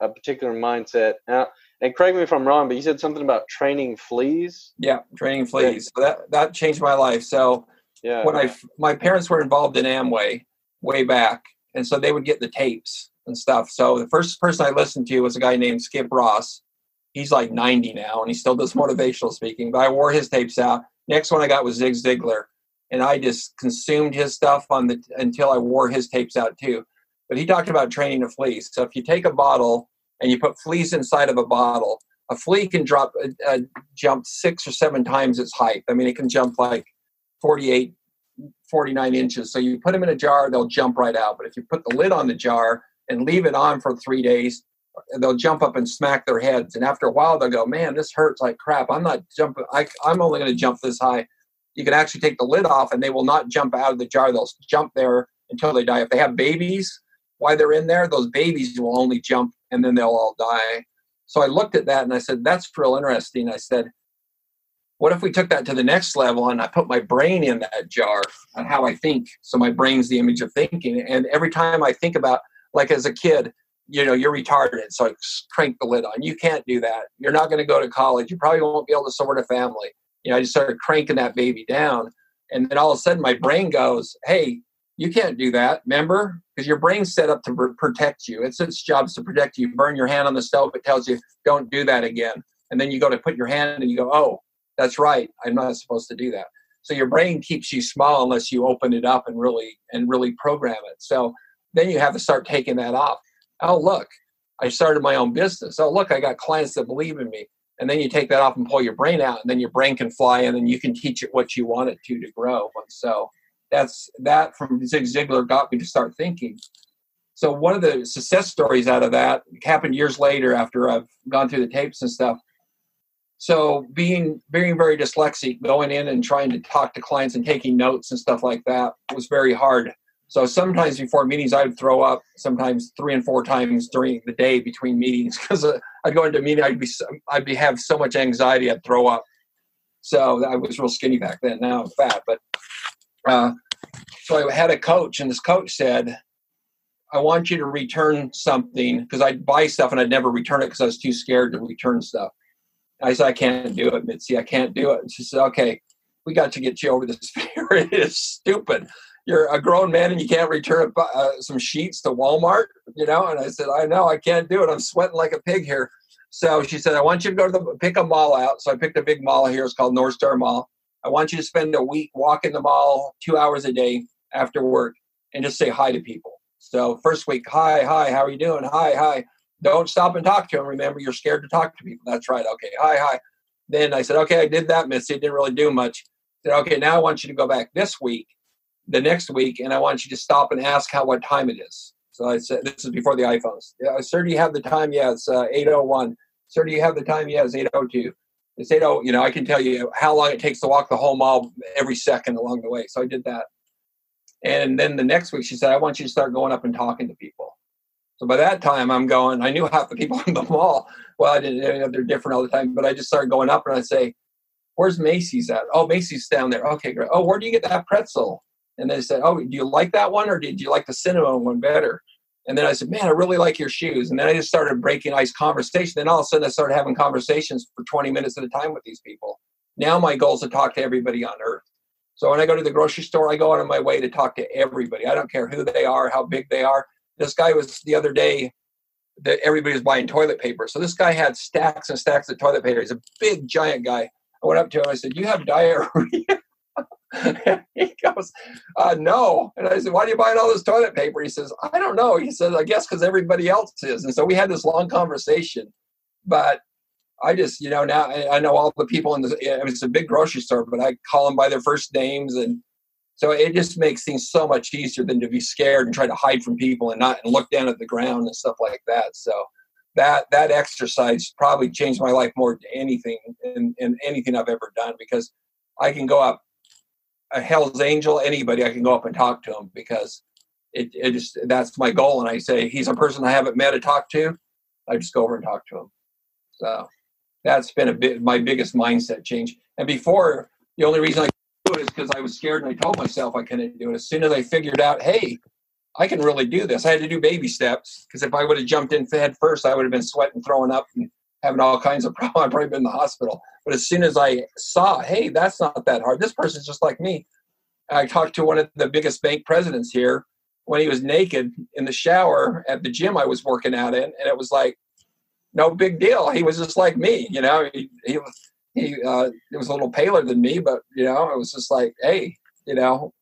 a particular mindset. Now, and correct me if I'm wrong, but you said something about training fleas.
Yeah, training fleas. So that that changed my life. So yeah, when I my parents were involved in Amway way back, and so they would get the tapes and stuff. So the first person I listened to was a guy named Skip Ross. He's like 90 now, and he still does motivational speaking. But I wore his tapes out. Next one I got was Zig Ziglar, and I just consumed his stuff on the until I wore his tapes out too. But he talked about training a flea. So if you take a bottle and you put fleas inside of a bottle, a flea can drop uh, uh, jump six or seven times its height. I mean, it can jump like 48, 49 inches. So you put them in a jar, they'll jump right out. But if you put the lid on the jar and leave it on for three days, they'll jump up and smack their heads. And after a while, they'll go, "Man, this hurts like crap. I'm not jumping. I, I'm only going to jump this high." You can actually take the lid off, and they will not jump out of the jar. They'll jump there until they die. If they have babies, while they're in there, those babies will only jump and then they'll all die. So I looked at that and I said, that's real interesting. I said, what if we took that to the next level and I put my brain in that jar on how I think? So my brain's the image of thinking. And every time I think about, like as a kid, you know, you're retarded. So I crank the lid on. You can't do that. You're not going to go to college. You probably won't be able to support a family. You know, I just started cranking that baby down. And then all of a sudden my brain goes, hey, you can't do that, remember? Because your brain's set up to protect you. It's its job to protect you. Burn your hand on the stove, it tells you, don't do that again. And then you go to put your hand and you go, oh, that's right. I'm not supposed to do that. So your brain keeps you small unless you open it up and really and really program it. So then you have to start taking that off. Oh, look, I started my own business. Oh, look, I got clients that believe in me. And then you take that off and pull your brain out, and then your brain can fly, and then you can teach it what you want it to to grow. And so that's that from Zig Ziglar got me to start thinking. So one of the success stories out of that happened years later after I've gone through the tapes and stuff. So being being very dyslexic, going in and trying to talk to clients and taking notes and stuff like that was very hard. So sometimes before meetings, I'd throw up. Sometimes three and four times during the day between meetings because uh, I'd go into a meeting, I'd be I'd be have so much anxiety, I'd throw up. So I was real skinny back then. Now I'm fat, but uh, so I had a coach, and this coach said, "I want you to return something because I'd buy stuff and I'd never return it because I was too scared to return stuff." I said, "I can't do it, Mitzi. I can't do it." And she said, "Okay, we got to get you over this fear. it is stupid." you're a grown man and you can't return uh, some sheets to Walmart, you know? And I said, I know, I can't do it. I'm sweating like a pig here. So she said, I want you to go to the pick a mall out. So I picked a big mall here. It's called North Star Mall. I want you to spend a week walking the mall two hours a day after work and just say hi to people. So first week, hi, hi, how are you doing? Hi, hi. Don't stop and talk to them. Remember, you're scared to talk to people. That's right. Okay, hi, hi. Then I said, okay, I did that, Missy. It didn't really do much. I said, okay, now I want you to go back this week the next week and I want you to stop and ask how what time it is. So I said, this is before the iPhones. Yeah, sir, do you have the time? Yeah, it's uh, 801. Sir, do you have the time? Yeah, it's 802. It's 80, you know, I can tell you how long it takes to walk the whole mall every second along the way. So I did that. And then the next week she said, I want you to start going up and talking to people. So by that time I'm going, I knew half the people in the mall. Well, I didn't, know, they're different all the time, but I just started going up and I say, where's Macy's at? Oh, Macy's down there. Okay, great. Oh, where do you get that pretzel? And they said, "Oh, do you like that one, or did you like the cinnamon one better?" And then I said, "Man, I really like your shoes." And then I just started breaking ice conversation. Then all of a sudden, I started having conversations for 20 minutes at a time with these people. Now my goal is to talk to everybody on earth. So when I go to the grocery store, I go out of my way to talk to everybody. I don't care who they are, how big they are. This guy was the other day that everybody was buying toilet paper. So this guy had stacks and stacks of toilet paper. He's a big, giant guy. I went up to him. I said, "You have diarrhea." he goes, uh, no. And I said, why are you buying all this toilet paper? He says, I don't know. He says, I guess because everybody else is. And so we had this long conversation. But I just, you know, now I know all the people in the, it's a big grocery store, but I call them by their first names. And so it just makes things so much easier than to be scared and try to hide from people and not and look down at the ground and stuff like that. So that, that exercise probably changed my life more than anything and, and anything I've ever done because I can go up a Hell's Angel, anybody, I can go up and talk to him because it, it just that's my goal. And I say he's a person I haven't met or talked to. I just go over and talk to him. So that's been a bit my biggest mindset change. And before, the only reason I do it is because I was scared and I told myself I couldn't do it. As soon as I figured out, hey, I can really do this, I had to do baby steps because if I would have jumped in head first, I would have been sweating, throwing up, and having all kinds of problems. I've probably been in the hospital. But as soon as I saw, hey, that's not that hard. This person's just like me. I talked to one of the biggest bank presidents here when he was naked in the shower at the gym I was working out in, and it was like no big deal. He was just like me, you know. He he, he uh, was a little paler than me, but you know, it was just like, hey, you know,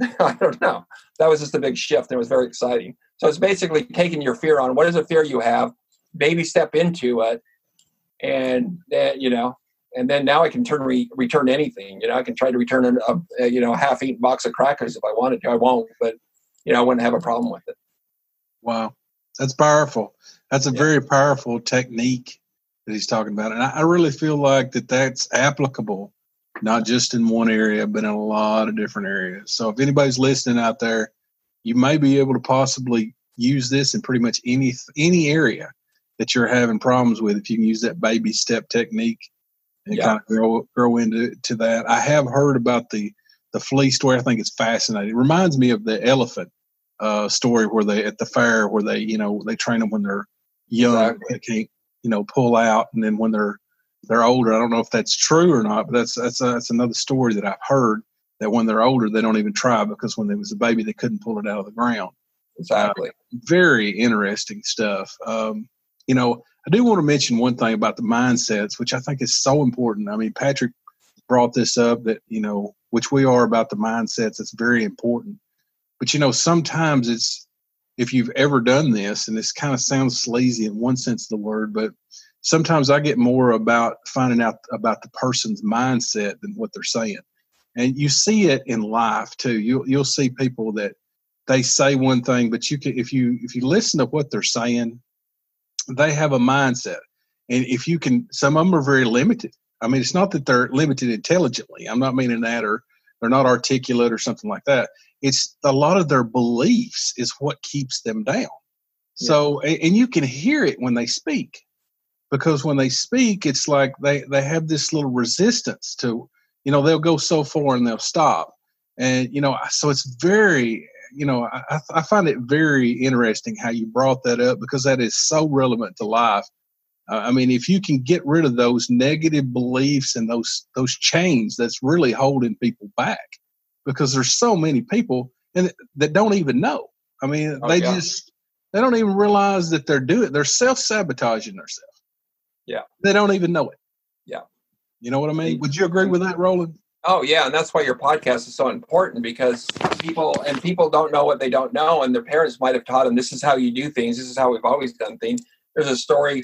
I don't know. That was just a big shift. And it was very exciting. So it's basically taking your fear on. What is a fear you have? Baby step into it, and then you know and then now I can turn re- return anything. You know, I can try to return a, a you know half eaten box of crackers if I wanted to. I won't, but you know, I wouldn't have a problem with it.
Wow, that's powerful. That's a yeah. very powerful technique that he's talking about, and I, I really feel like that that's applicable not just in one area, but in a lot of different areas. So if anybody's listening out there, you may be able to possibly use this in pretty much any any area that you're having problems with if you can use that baby step technique and yeah. kind of grow grow into to that. I have heard about the the flea story. I think it's fascinating. It reminds me of the elephant uh, story where they at the fair where they you know they train them when they're young exactly. they can't you know pull out, and then when they're they're older. I don't know if that's true or not, but that's that's uh, that's another story that I've heard that when they're older they don't even try because when they was a baby they couldn't pull it out of the ground.
Exactly. Uh,
very interesting stuff. Um, you know, I do want to mention one thing about the mindsets, which I think is so important. I mean, Patrick brought this up that, you know, which we are about the mindsets. It's very important. But, you know, sometimes it's, if you've ever done this, and this kind of sounds sleazy in one sense of the word, but sometimes I get more about finding out about the person's mindset than what they're saying. And you see it in life too. You'll you'll see people that they say one thing, but you can if you if you listen to what they're saying they have a mindset. And if you can, some of them are very limited. I mean, it's not that they're limited intelligently. I'm not meaning that, or they're not articulate or something like that. it's a lot of their beliefs is what keeps them down. So, yeah. and you can hear it when they speak because when they speak, it's like they, they have this little resistance to, you know, they'll go so far and they'll stop. And, you know, so it's very, you know, I, I find it very interesting how you brought that up because that is so relevant to life. Uh, I mean, if you can get rid of those negative beliefs and those those chains that's really holding people back, because there's so many people and that don't even know. I mean, oh, they yeah. just they don't even realize that they're doing. They're self sabotaging themselves.
Yeah,
they don't even know it.
Yeah,
you know what I mean. Would you agree with that, Roland?
Oh yeah, and that's why your podcast is so important because people and people don't know what they don't know, and their parents might have taught them this is how you do things. This is how we've always done things. There's a story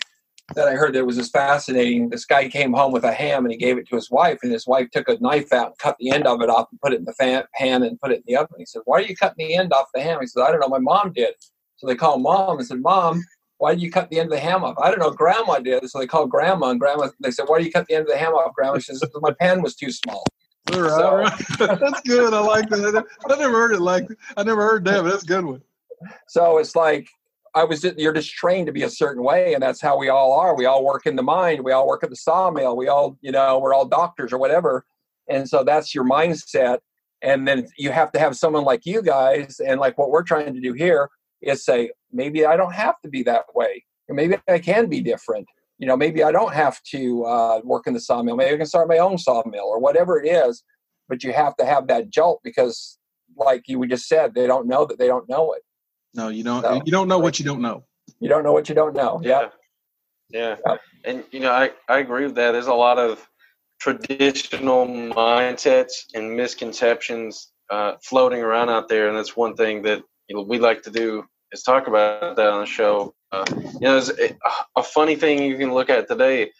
that I heard that was just fascinating. This guy came home with a ham and he gave it to his wife, and his wife took a knife out and cut the end of it off and put it in the fan, pan and put it in the oven. He said, "Why are you cutting the end off the ham?" He said, "I don't know. My mom did." So they called mom and said, "Mom, why did you cut the end of the ham off?" I don't know. Grandma did. So they called grandma, and grandma they said, "Why do you cut the end of the ham off?" Grandma says, "My pan was too small."
All right, so, all right. that's good. I like that. I never heard it like I never heard that, but that's a good one.
So it's like I was you're just trained to be a certain way, and that's how we all are. We all work in the mind. We all work at the sawmill. We all, you know, we're all doctors or whatever. And so that's your mindset. And then you have to have someone like you guys, and like what we're trying to do here is say, maybe I don't have to be that way, maybe I can be different you know, maybe I don't have to uh, work in the sawmill. Maybe I can start my own sawmill or whatever it is. But you have to have that jolt because, like you just said, they don't know that they don't know it.
No, you don't. So, you don't know what you don't know.
You don't know what you don't know. Yeah.
Yeah. yeah. And you know, I I agree with that. There's a lot of traditional mindsets and misconceptions uh, floating around out there, and that's one thing that you know, we like to do is talk about that on the show. Uh, you know, a funny thing you can look at today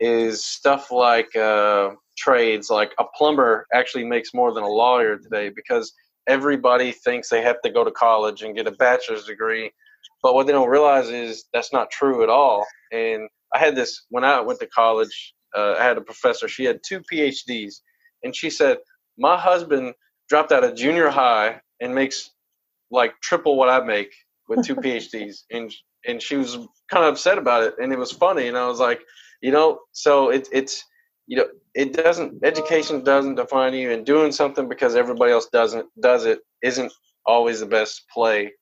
is stuff like uh, trades. Like a plumber actually makes more than a lawyer today because everybody thinks they have to go to college and get a bachelor's degree. But what they don't realize is that's not true at all. And I had this when I went to college. Uh, I had a professor. She had two PhDs, and she said my husband dropped out of junior high and makes like triple what I make with two PhDs, and and she was kind of upset about it, and it was funny, and I was like, you know, so it, it's you know, it doesn't education doesn't define you, and doing something because everybody else doesn't does it isn't always the best play,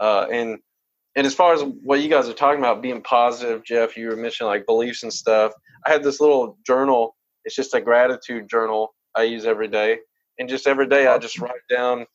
uh, and and as far as what you guys are talking about being positive, Jeff, you were mentioning like beliefs and stuff. I had this little journal. It's just a gratitude journal I use every day, and just every day I just write down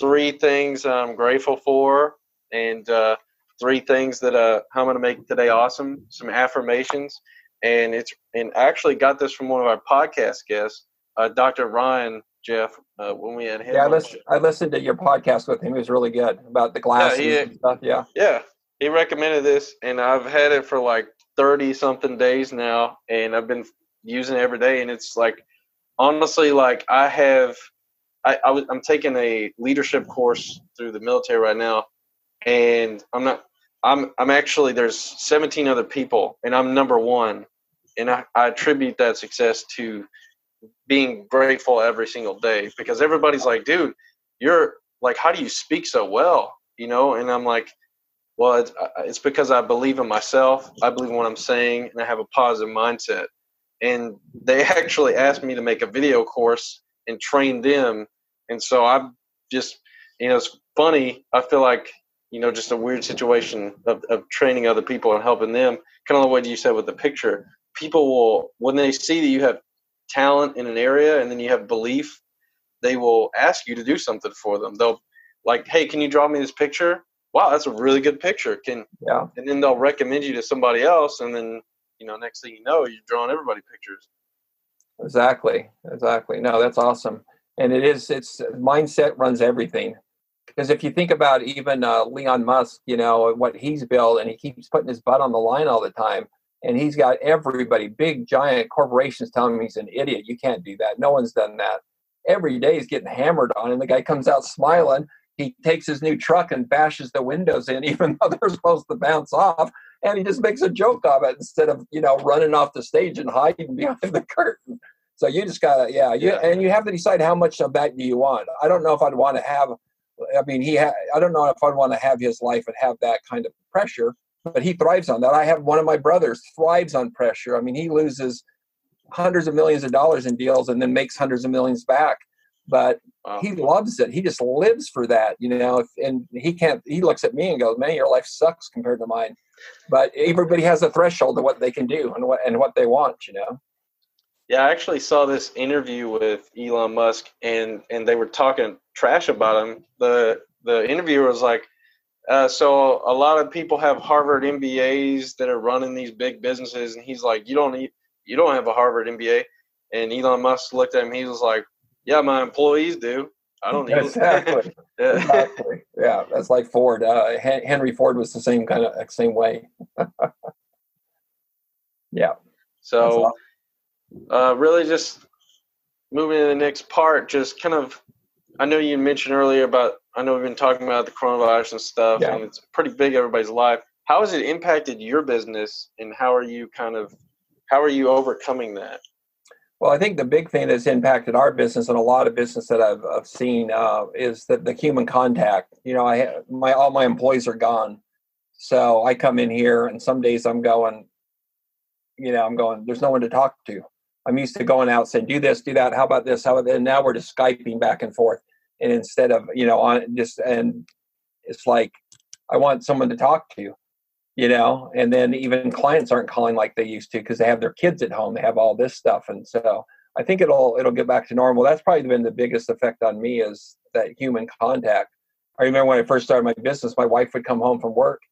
three things I'm grateful for, and uh, three things that uh, I'm going to make today awesome. Some affirmations, and it's and I actually got this from one of our podcast guests, uh, Dr. Ryan Jeff. Uh, when we had him,
yeah, I listened, I listened to your podcast with him. He was really good about the glasses yeah, he, stuff. Yeah,
yeah, he recommended this, and I've had it for like thirty something days now, and I've been using it every day, and it's like honestly, like I have. I, I was, I'm taking a leadership course through the military right now, and I'm not. I'm I'm actually there's 17 other people, and I'm number one, and I, I attribute that success to being grateful every single day because everybody's like, dude, you're like, how do you speak so well? You know, and I'm like, well, it's, uh, it's because I believe in myself. I believe in what I'm saying, and I have a positive mindset. And they actually asked me to make a video course and train them, and so I'm just, you know, it's funny. I feel like you know, just a weird situation of, of training other people and helping them. Kind of the way you said with the picture. People will, when they see that you have talent in an area and then you have belief, they will ask you to do something for them. They'll like, hey, can you draw me this picture? Wow, that's a really good picture. Can
yeah.
And then they'll recommend you to somebody else, and then you know, next thing you know, you're drawing everybody pictures.
Exactly, exactly. No, that's awesome. And it is. It's mindset runs everything. Because if you think about even uh, Elon Musk, you know, what he's built and he keeps putting his butt on the line all the time. And he's got everybody, big giant corporations telling him he's an idiot. You can't do that. No one's done that. Every day he's getting hammered on, and the guy comes out smiling. He takes his new truck and bashes the windows in, even though they're supposed to bounce off. And he just makes a joke of it instead of, you know, running off the stage and hiding behind the curtain. So you just gotta, yeah, you,
Yeah.
and you have to decide how much of that do you want. I don't know if I'd want to have. I mean, he. Ha- I don't know if I'd want to have his life and have that kind of pressure. But he thrives on that. I have one of my brothers thrives on pressure. I mean, he loses hundreds of millions of dollars in deals and then makes hundreds of millions back. But
Wow.
he loves it. He just lives for that, you know. If, and he can't. He looks at me and goes, "Man, your life sucks compared to mine." But everybody has a threshold of what they can do and what and what they want, you know.
Yeah, I actually saw this interview with Elon Musk, and and they were talking trash about him. the The interviewer was like, uh, "So a lot of people have Harvard MBAs that are running these big businesses," and he's like, "You don't need, you don't have a Harvard MBA." And Elon Musk looked at him. He was like, "Yeah, my employees do. I don't need
Exactly.
it." yeah.
exactly. Yeah, that's like Ford. Uh, Henry Ford was the same kind of same way. yeah.
So, uh, really, just moving to the next part. Just kind of, I know you mentioned earlier about. I know we've been talking about the coronavirus and stuff,
Yeah.
and it's pretty big everybody's life. How has it impacted your business, and how are you kind of, how are you overcoming that?
Well, I think the big thing that's impacted our business and a lot of business that I've, I've seen uh, is that the human contact. You know, I my all my employees are gone, so I come in here, and some days I'm going, you know, I'm going. There's no one to talk to. I'm used to going out and saying, "Do this, do that. How about this? How about that?" And now we're just skyping back and forth, and instead of you know on just and it's like I want someone to talk to you know and then even clients aren't calling like they used to because they have their kids at home they have all this stuff and so i think it'll it'll get back to normal that's probably been the biggest effect on me is that human contact i remember when i first started my business my wife would come home from work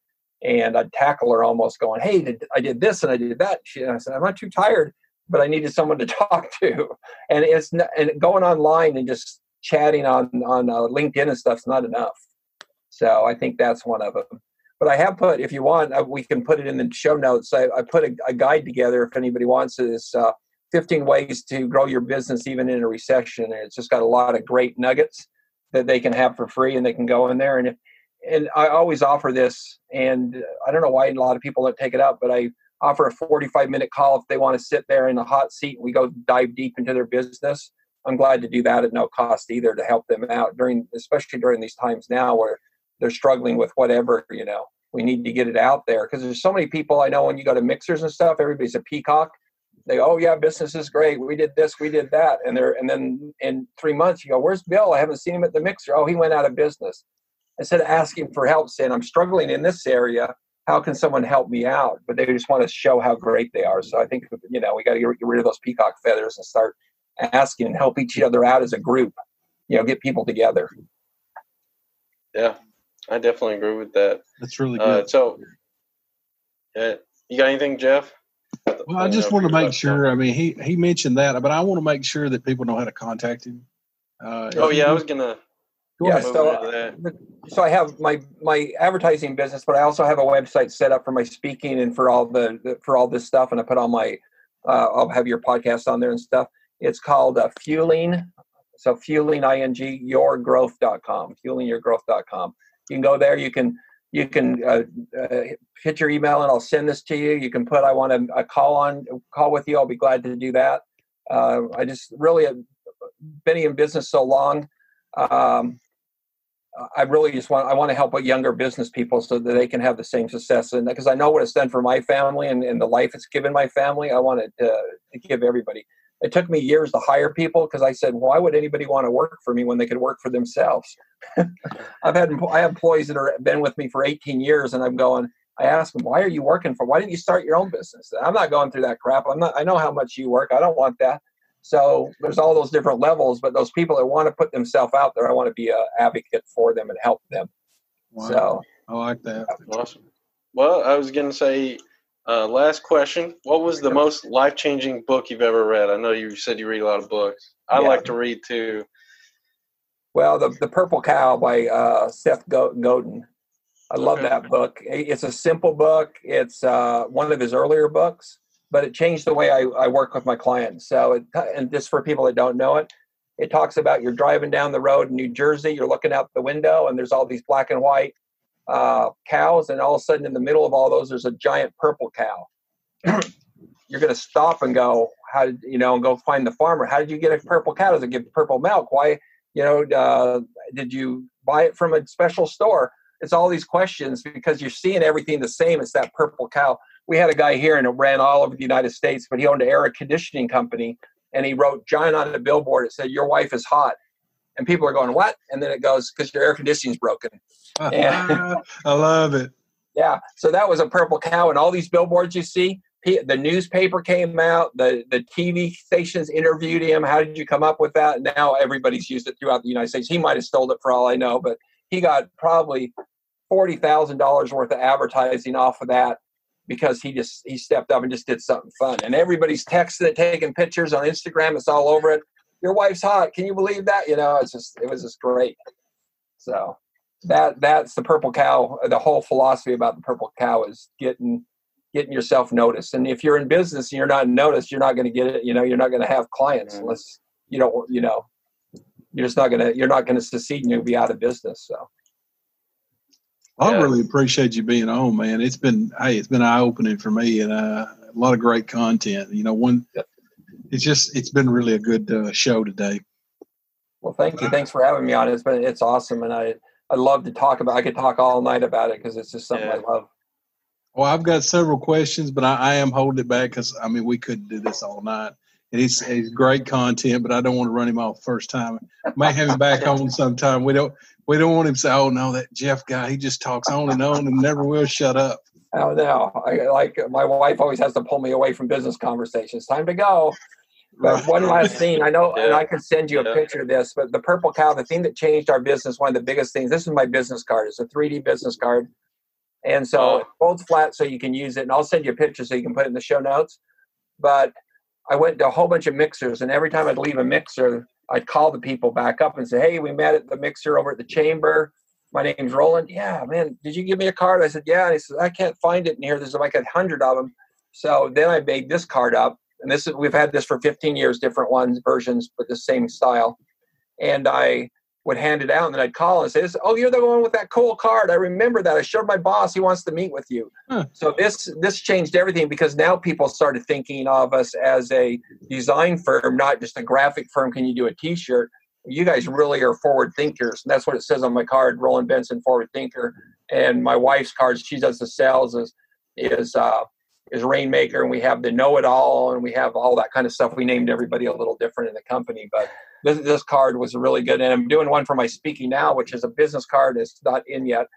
and i'd tackle her almost going hey did, i did this and i did that she, and i said i'm not too tired but i needed someone to talk to and it's n- and going online and just chatting on on uh, linkedin and stuff's not enough so i think that's one of them but I have put, if you want, uh, we can put it in the show notes. I, I put a, a guide together if anybody wants it. It's uh, 15 ways to grow your business even in a recession. And it's just got a lot of great nuggets that they can have for free and they can go in there. And if, and I always offer this, and I don't know why a lot of people don't take it up, but I offer a 45 minute call if they want to sit there in the hot seat. We go dive deep into their business. I'm glad to do that at no cost either to help them out during, especially during these times now where they're struggling with whatever you know we need to get it out there. Because there's so many people i know when you go to mixers and stuff everybody's a peacock. They go, oh yeah business is great. We did this we did that. And they're and then in three months you go where's bill? I haven't seen him at the mixer. Oh he went out of business. Instead of asking for help saying i'm struggling in this area how can someone help me out but they just want to show how great they are so i think you know we got to get rid of those peacock feathers and start asking and help each other out as a group you know get people together
Yeah, I definitely agree with that.
That's really
Uh,
good.
so, yeah, you got anything, Jeff?
well, I just want to make sure. I mean, he he mentioned that, but I want to make sure that people know how to contact him. Uh,
Oh
if
yeah, I was gonna.
Yeah, so- so I have my my advertising business, but I also have a website set up for my speaking and for all the the- for all this stuff. And I put all my uh, I'll have your podcast on there and stuff. It's called uh, Fueling. So fueling ing yourgrowth.com, fuelingyourgrowth.com. You can go there. You can you can uh, uh, hit your email and I'll send this to you. You can put I want a, a call on call with you. I'll be glad to do that. Uh, I just really have been in business so long. Um, I really just want I want to help younger business people so that they can have the same success and because I know what it's done for my family and, and the life it's given my family. I want to, to give everybody. It took me years to hire people because I said, why would anybody want to work for me when they could work for themselves? I've had I have employees that have been with me for 18 years, and I'm going. I ask them, why are you working for? Why didn't you start your own business? I'm not going through that crap. I'm not. I know how much you work. I don't want that. So there's all those different levels, but those people that want to put themselves out there, I want to be a advocate for them and help them.
Wow.
So
I like that.
Awesome. Well, I was gonna say, uh, last question. What was the most life changing book you've ever read? I know you said you read a lot of books. I
Yeah.
like to read too.
Well, the the Purple Cow by uh, Seth Godin. I love
Okay.
that book. It's a simple book. It's uh, one of his earlier books, but it changed the way I, I work with my clients. So, it, and just for people that don't know it, it talks about you're driving down the road in New Jersey. You're looking out the window, and there's all these black and white uh, cows, and all of a sudden, in the middle of all those, there's a giant purple cow. you're going to stop and go, how did you know and go find the farmer how did you get a purple cow does it give purple milk why you know uh, did you buy it from a special store it's all these questions because you're seeing everything the same it's that purple cow we had a guy here and it ran all over the united states but he owned an air conditioning company and he wrote giant on a billboard it said your wife is hot and people are going what and then it goes because your air conditioning's broken
I love it.
Yeah, so that was a purple cow, and all these billboards you see. The newspaper came out. The the TV stations interviewed him. How did you come up with that? Now everybody's used it throughout the United States. He might have stole it for all I know, but he got probably forty thousand dollars worth of advertising off of that because he just he stepped up and just did something fun. And everybody's texting it, taking pictures on Instagram. It's all over it. Your wife's hot. Can you believe that? You know, it's just it was just great. So that that's the purple cow the whole philosophy about the purple cow is getting getting yourself noticed and if you're in business and you're not noticed you're not going to get it you know you're not going to have clients mm-hmm. unless you don't you know you're just not going to you're not going to succeed and you'll be out of business so
I yeah. really appreciate you being on, man. It's been hey, it's been eye opening for me, and uh, a lot of great content. You know, one, yep. it's just it's been really a good uh, show today.
Well, thank you. Thanks for having me on. It's been it's awesome, and I I love to talk about. I could talk all night about it because it's just something yeah. I love.
Well, I've got several questions, but I, I am holding it back because I mean we couldn't do this all night. And he's, he's great content, but I don't want to run him off first time. May have him back on sometime. We don't we don't want him to say, "Oh no, that Jeff guy, he just talks on and on and never will shut up."
Oh no! I, like my wife always has to pull me away from business conversations. Time to go. But one last thing, I know, yeah. and I can send you a yeah. picture of this. But the purple cow, the thing that changed our business, one of the biggest things. This is my business card. It's a 3D business card, and so oh. it folds flat so you can use it. And I'll send you a picture so you can put it in the show notes. But I went to a whole bunch of mixers, and every time I'd leave a mixer, I'd call the people back up and say, "Hey, we met at the mixer over at the chamber. My name's Roland. Yeah, man, did you give me a card?" I said, "Yeah." And he said, "I can't find it in here. There's like a hundred of them." So then I made this card up and this is we've had this for 15 years, different ones, versions, but the same style. And I would hand it out, and then I'd call and say, "Oh, you're the one with that cool card. I remember that. I showed my boss. He wants to meet with you." Huh. So this this changed everything because now people started thinking of us as a design firm, not just a graphic firm. Can you do a T-shirt? You guys really are forward thinkers, and that's what it says on my card, Roland Benson, forward thinker. And my wife's cards, she does the sales is is uh, is Rainmaker, and we have the Know It All, and we have all that kind of stuff. We named everybody a little different in the company, but this, this card was really good. And I'm doing one for my speaking now, which is a business card. It's not in yet.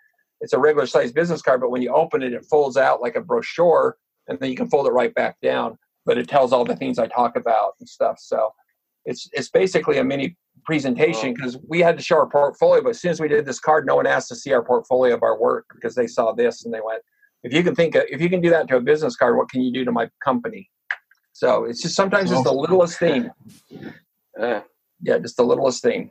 It's a regular size business card, but when you open it, it folds out like a brochure, and then you can fold it right back down. But it tells all the things I talk about and stuff. So it's it's basically a mini presentation because we had to show our portfolio. But as soon as we did this card, no one asked to see our portfolio of our work because they saw this and they went, if you can think of, if you can do that to a business card what can you do to my company so it's just sometimes it's the littlest thing uh, yeah just the littlest thing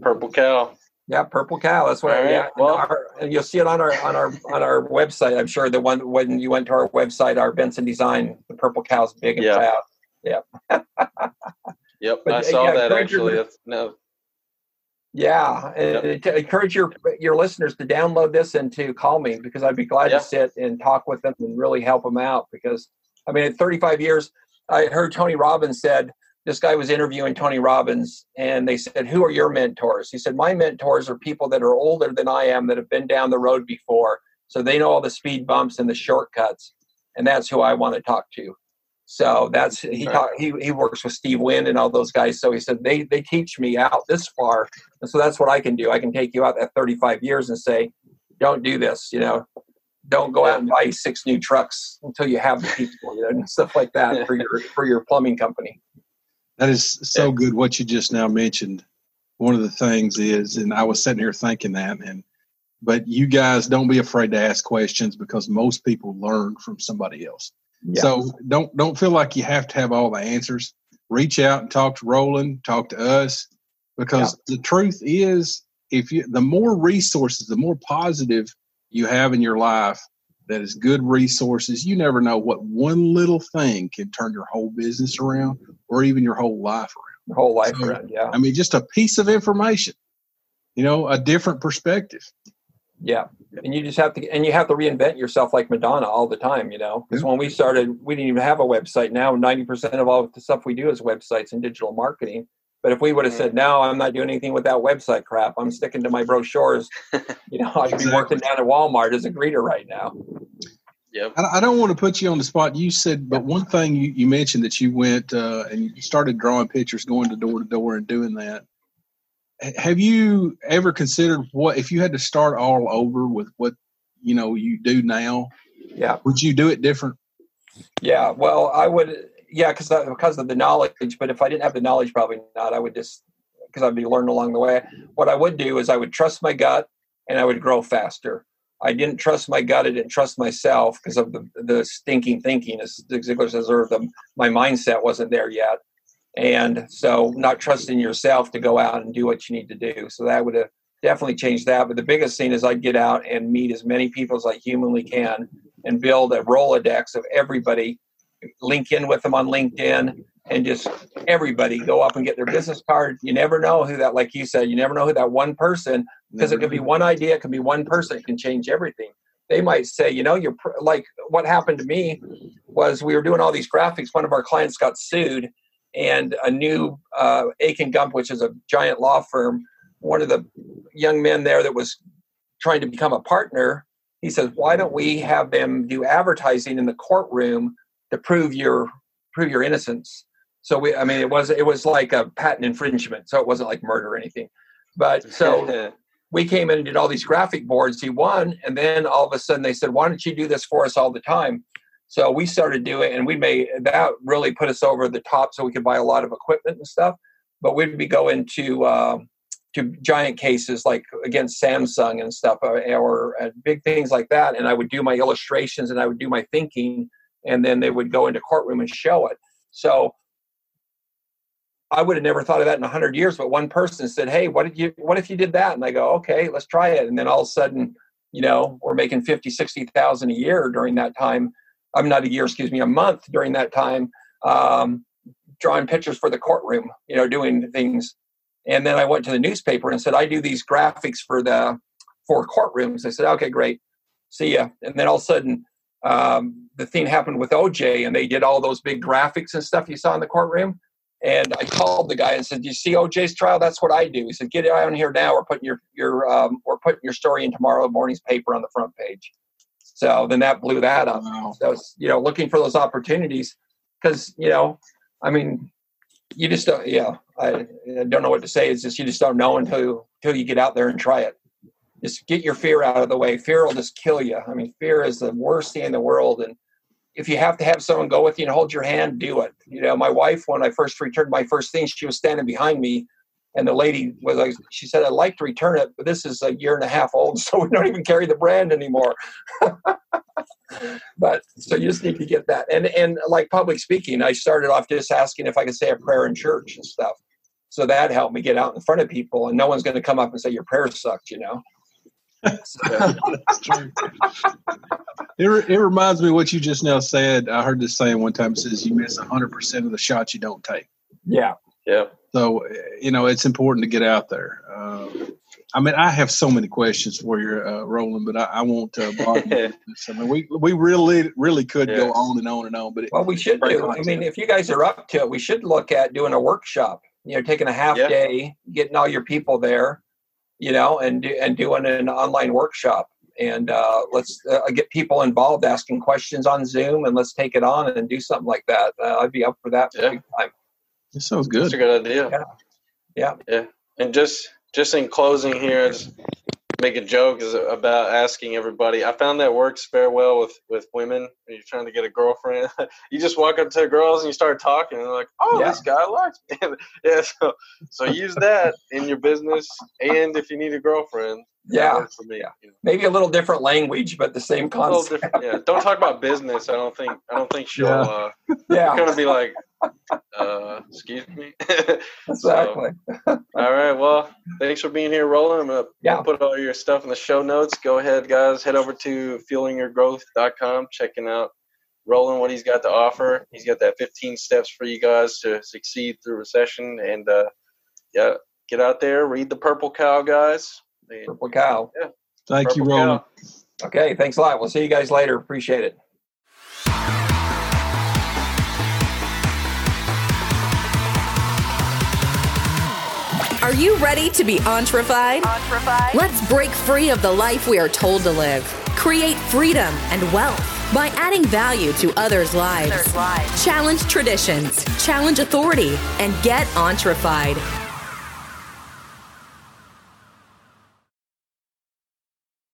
purple cow
yeah purple cow that's what right, yeah well, our, and you'll see it on our on our on our website i'm sure the one when you went to our website our benson design the purple cow's big and yeah. fat yeah
yep but, i saw yeah, that actually that's no
yeah, yep. encourage your your listeners to download this and to call me because I'd be glad yep. to sit and talk with them and really help them out. Because I mean, in 35 years, I heard Tony Robbins said this guy was interviewing Tony Robbins, and they said, "Who are your mentors?" He said, "My mentors are people that are older than I am that have been down the road before, so they know all the speed bumps and the shortcuts, and that's who I want to talk to." So that's he talk, he he works with Steve Wynn and all those guys. So he said they they teach me out this far, and so that's what I can do. I can take you out at 35 years and say, don't do this. You know, don't go out and buy six new trucks until you have the people. You know, and stuff like that for your for your plumbing company.
That is so good. What you just now mentioned. One of the things is, and I was sitting here thinking that, and but you guys don't be afraid to ask questions because most people learn from somebody else. Yeah. So don't don't feel like you have to have all the answers. Reach out and talk to Roland, talk to us, because yeah. the truth is, if you the more resources, the more positive you have in your life, that is good resources. You never know what one little thing can turn your whole business around, or even your whole life around.
Your whole life so, around, yeah.
I mean, just a piece of information, you know, a different perspective.
Yeah, and you just have to, and you have to reinvent yourself like Madonna all the time, you know. Because when we started, we didn't even have a website. Now, ninety percent of all the stuff we do is websites and digital marketing. But if we would have said, "No, I'm not doing anything with that website crap. I'm sticking to my brochures," you know, I'd be working down at Walmart as a greeter right now.
Yep.
I, I don't want to put you on the spot. You said, but one thing you, you mentioned that you went uh, and you started drawing pictures, going to door to door, and doing that. Have you ever considered what if you had to start all over with what you know you do now?
Yeah.
Would you do it different?
Yeah, well, I would, yeah, because because of the knowledge. But if I didn't have the knowledge, probably not. I would just because I'd be learning along the way. What I would do is I would trust my gut, and I would grow faster. I didn't trust my gut. I didn't trust myself because of the the stinking thinking, as Zig Ziglar says, or the my mindset wasn't there yet. And so, not trusting yourself to go out and do what you need to do. So that would have definitely changed that. But the biggest thing is I'd get out and meet as many people as I humanly can and build a Rolodex of everybody, link in with them on LinkedIn, and just everybody go up and get their business card. You never know who that, like you said, you never know who that one person, because it could be one idea, it could be one person, it can change everything. They might say, you know, you're pr- like what happened to me was we were doing all these graphics. One of our clients got sued, and a new uh, Akin Gump, which is a giant law firm, one of the young men there that was trying to become a partner, he says, "Why don't we have them do advertising in the courtroom to prove your prove your innocence?" So we, I mean, it was it was like a patent infringement, so it wasn't like murder or anything. But so we came in and did all these graphic boards. He won, and then all of a sudden they said, "Why don't you do this for us all the time?" So we started doing, and we made that really put us over the top, so we could buy a lot of equipment and stuff. But we'd be going to uh, to giant cases like against Samsung and stuff, or, or uh, big things like that. And I would do my illustrations and I would do my thinking, and then they would go into courtroom and show it. So I would have never thought of that in a hundred years, but one person said, "Hey, what did you? What if you did that?" And I go, "Okay, let's try it." And then all of a sudden, you know, we're making fifty, sixty thousand a year during that time. I'm not a year, excuse me, a month during that time, um, drawing pictures for the courtroom. You know, doing things. And then I went to the newspaper and said, "I do these graphics for the for courtrooms." They said, "Okay, great, see ya." And then all of a sudden, um, the thing happened with OJ, and they did all those big graphics and stuff you saw in the courtroom. And I called the guy and said, "You see OJ's trial? That's what I do." He said, "Get on here now. We're putting your your um, we're putting your story in tomorrow morning's paper on the front page." So then that blew that up.
Wow.
So it's, you know, looking for those opportunities because you know, I mean, you just don't. Yeah, I, I don't know what to say. It's just you just don't know until until you get out there and try it. Just get your fear out of the way. Fear will just kill you. I mean, fear is the worst thing in the world, and if you have to have someone go with you and hold your hand, do it. You know, my wife, when I first returned my first thing, she was standing behind me, and the lady was like, she said, "I'd like to return it, but this is a year and a half old, so we don't even carry the brand anymore." but so you just need to get that, and and like public speaking, I started off just asking if I could say a prayer in church and stuff. So that helped me get out in front of people, and no one's going to come up and say your prayer sucked, you know.
That's true. It, re- it reminds me what you just now said. I heard this saying one time. It says you miss 100% of the shots you don't take.
Yeah,
Yeah.
So, you know, it's important to get out there. Uh, I mean, I have so many questions for you, uh, Roland, but I, I won't uh, bother you. I mean, we, we really, really could
Yeah.
go on and on and on, but it,
Well, we should do. I mean, if you guys are up to it, we should look at doing a workshop. You know, taking a half
Yeah.
day, getting all your people there, you know, and do, and doing an online workshop. And uh, let's uh, get people involved, asking questions on Zoom, and let's take it on and do something like that. Uh, I'd be up for that.
Yeah.
big time.
it sounds good.
That's a good idea.
Yeah. Yeah.
Yeah. And just just in closing here, just make a joke is about asking everybody. I found that works very well with with women when you're trying to get a girlfriend. you just walk up to girls and you start talking, and they're like, "Oh,
Yeah.
this guy likes me." yeah. So so use that in your business, and if you need a girlfriend,
Yeah.
works for me.
Yeah.
You know.
Maybe a little different language, but the same concept.
Yeah. Don't talk about business. I don't think. I don't think she'll.
Yeah.
Uh,
Yeah,
kind of be like, uh, "Excuse me."
exactly.
All right. Well, thanks for being here, Roland. I'm gonna
Yeah.
put all your stuff in the show notes. Go ahead, guys. Head over to fuelingyourgrowth.com, checking out Roland, what he's got to offer. He's got that 15 steps for you guys to succeed through recession. And uh, yeah, get out there, read the Purple Cow, guys. And
Purple cow. Yeah.
Thank
Purple
you, Roland.
Cow.
Okay, thanks a lot. We'll see you guys later. Appreciate it.
Are you ready to be entrefied? Let's break free of the life we are told to live. Create freedom and wealth by adding value to others' lives. Challenge traditions, challenge authority, and get entrefied.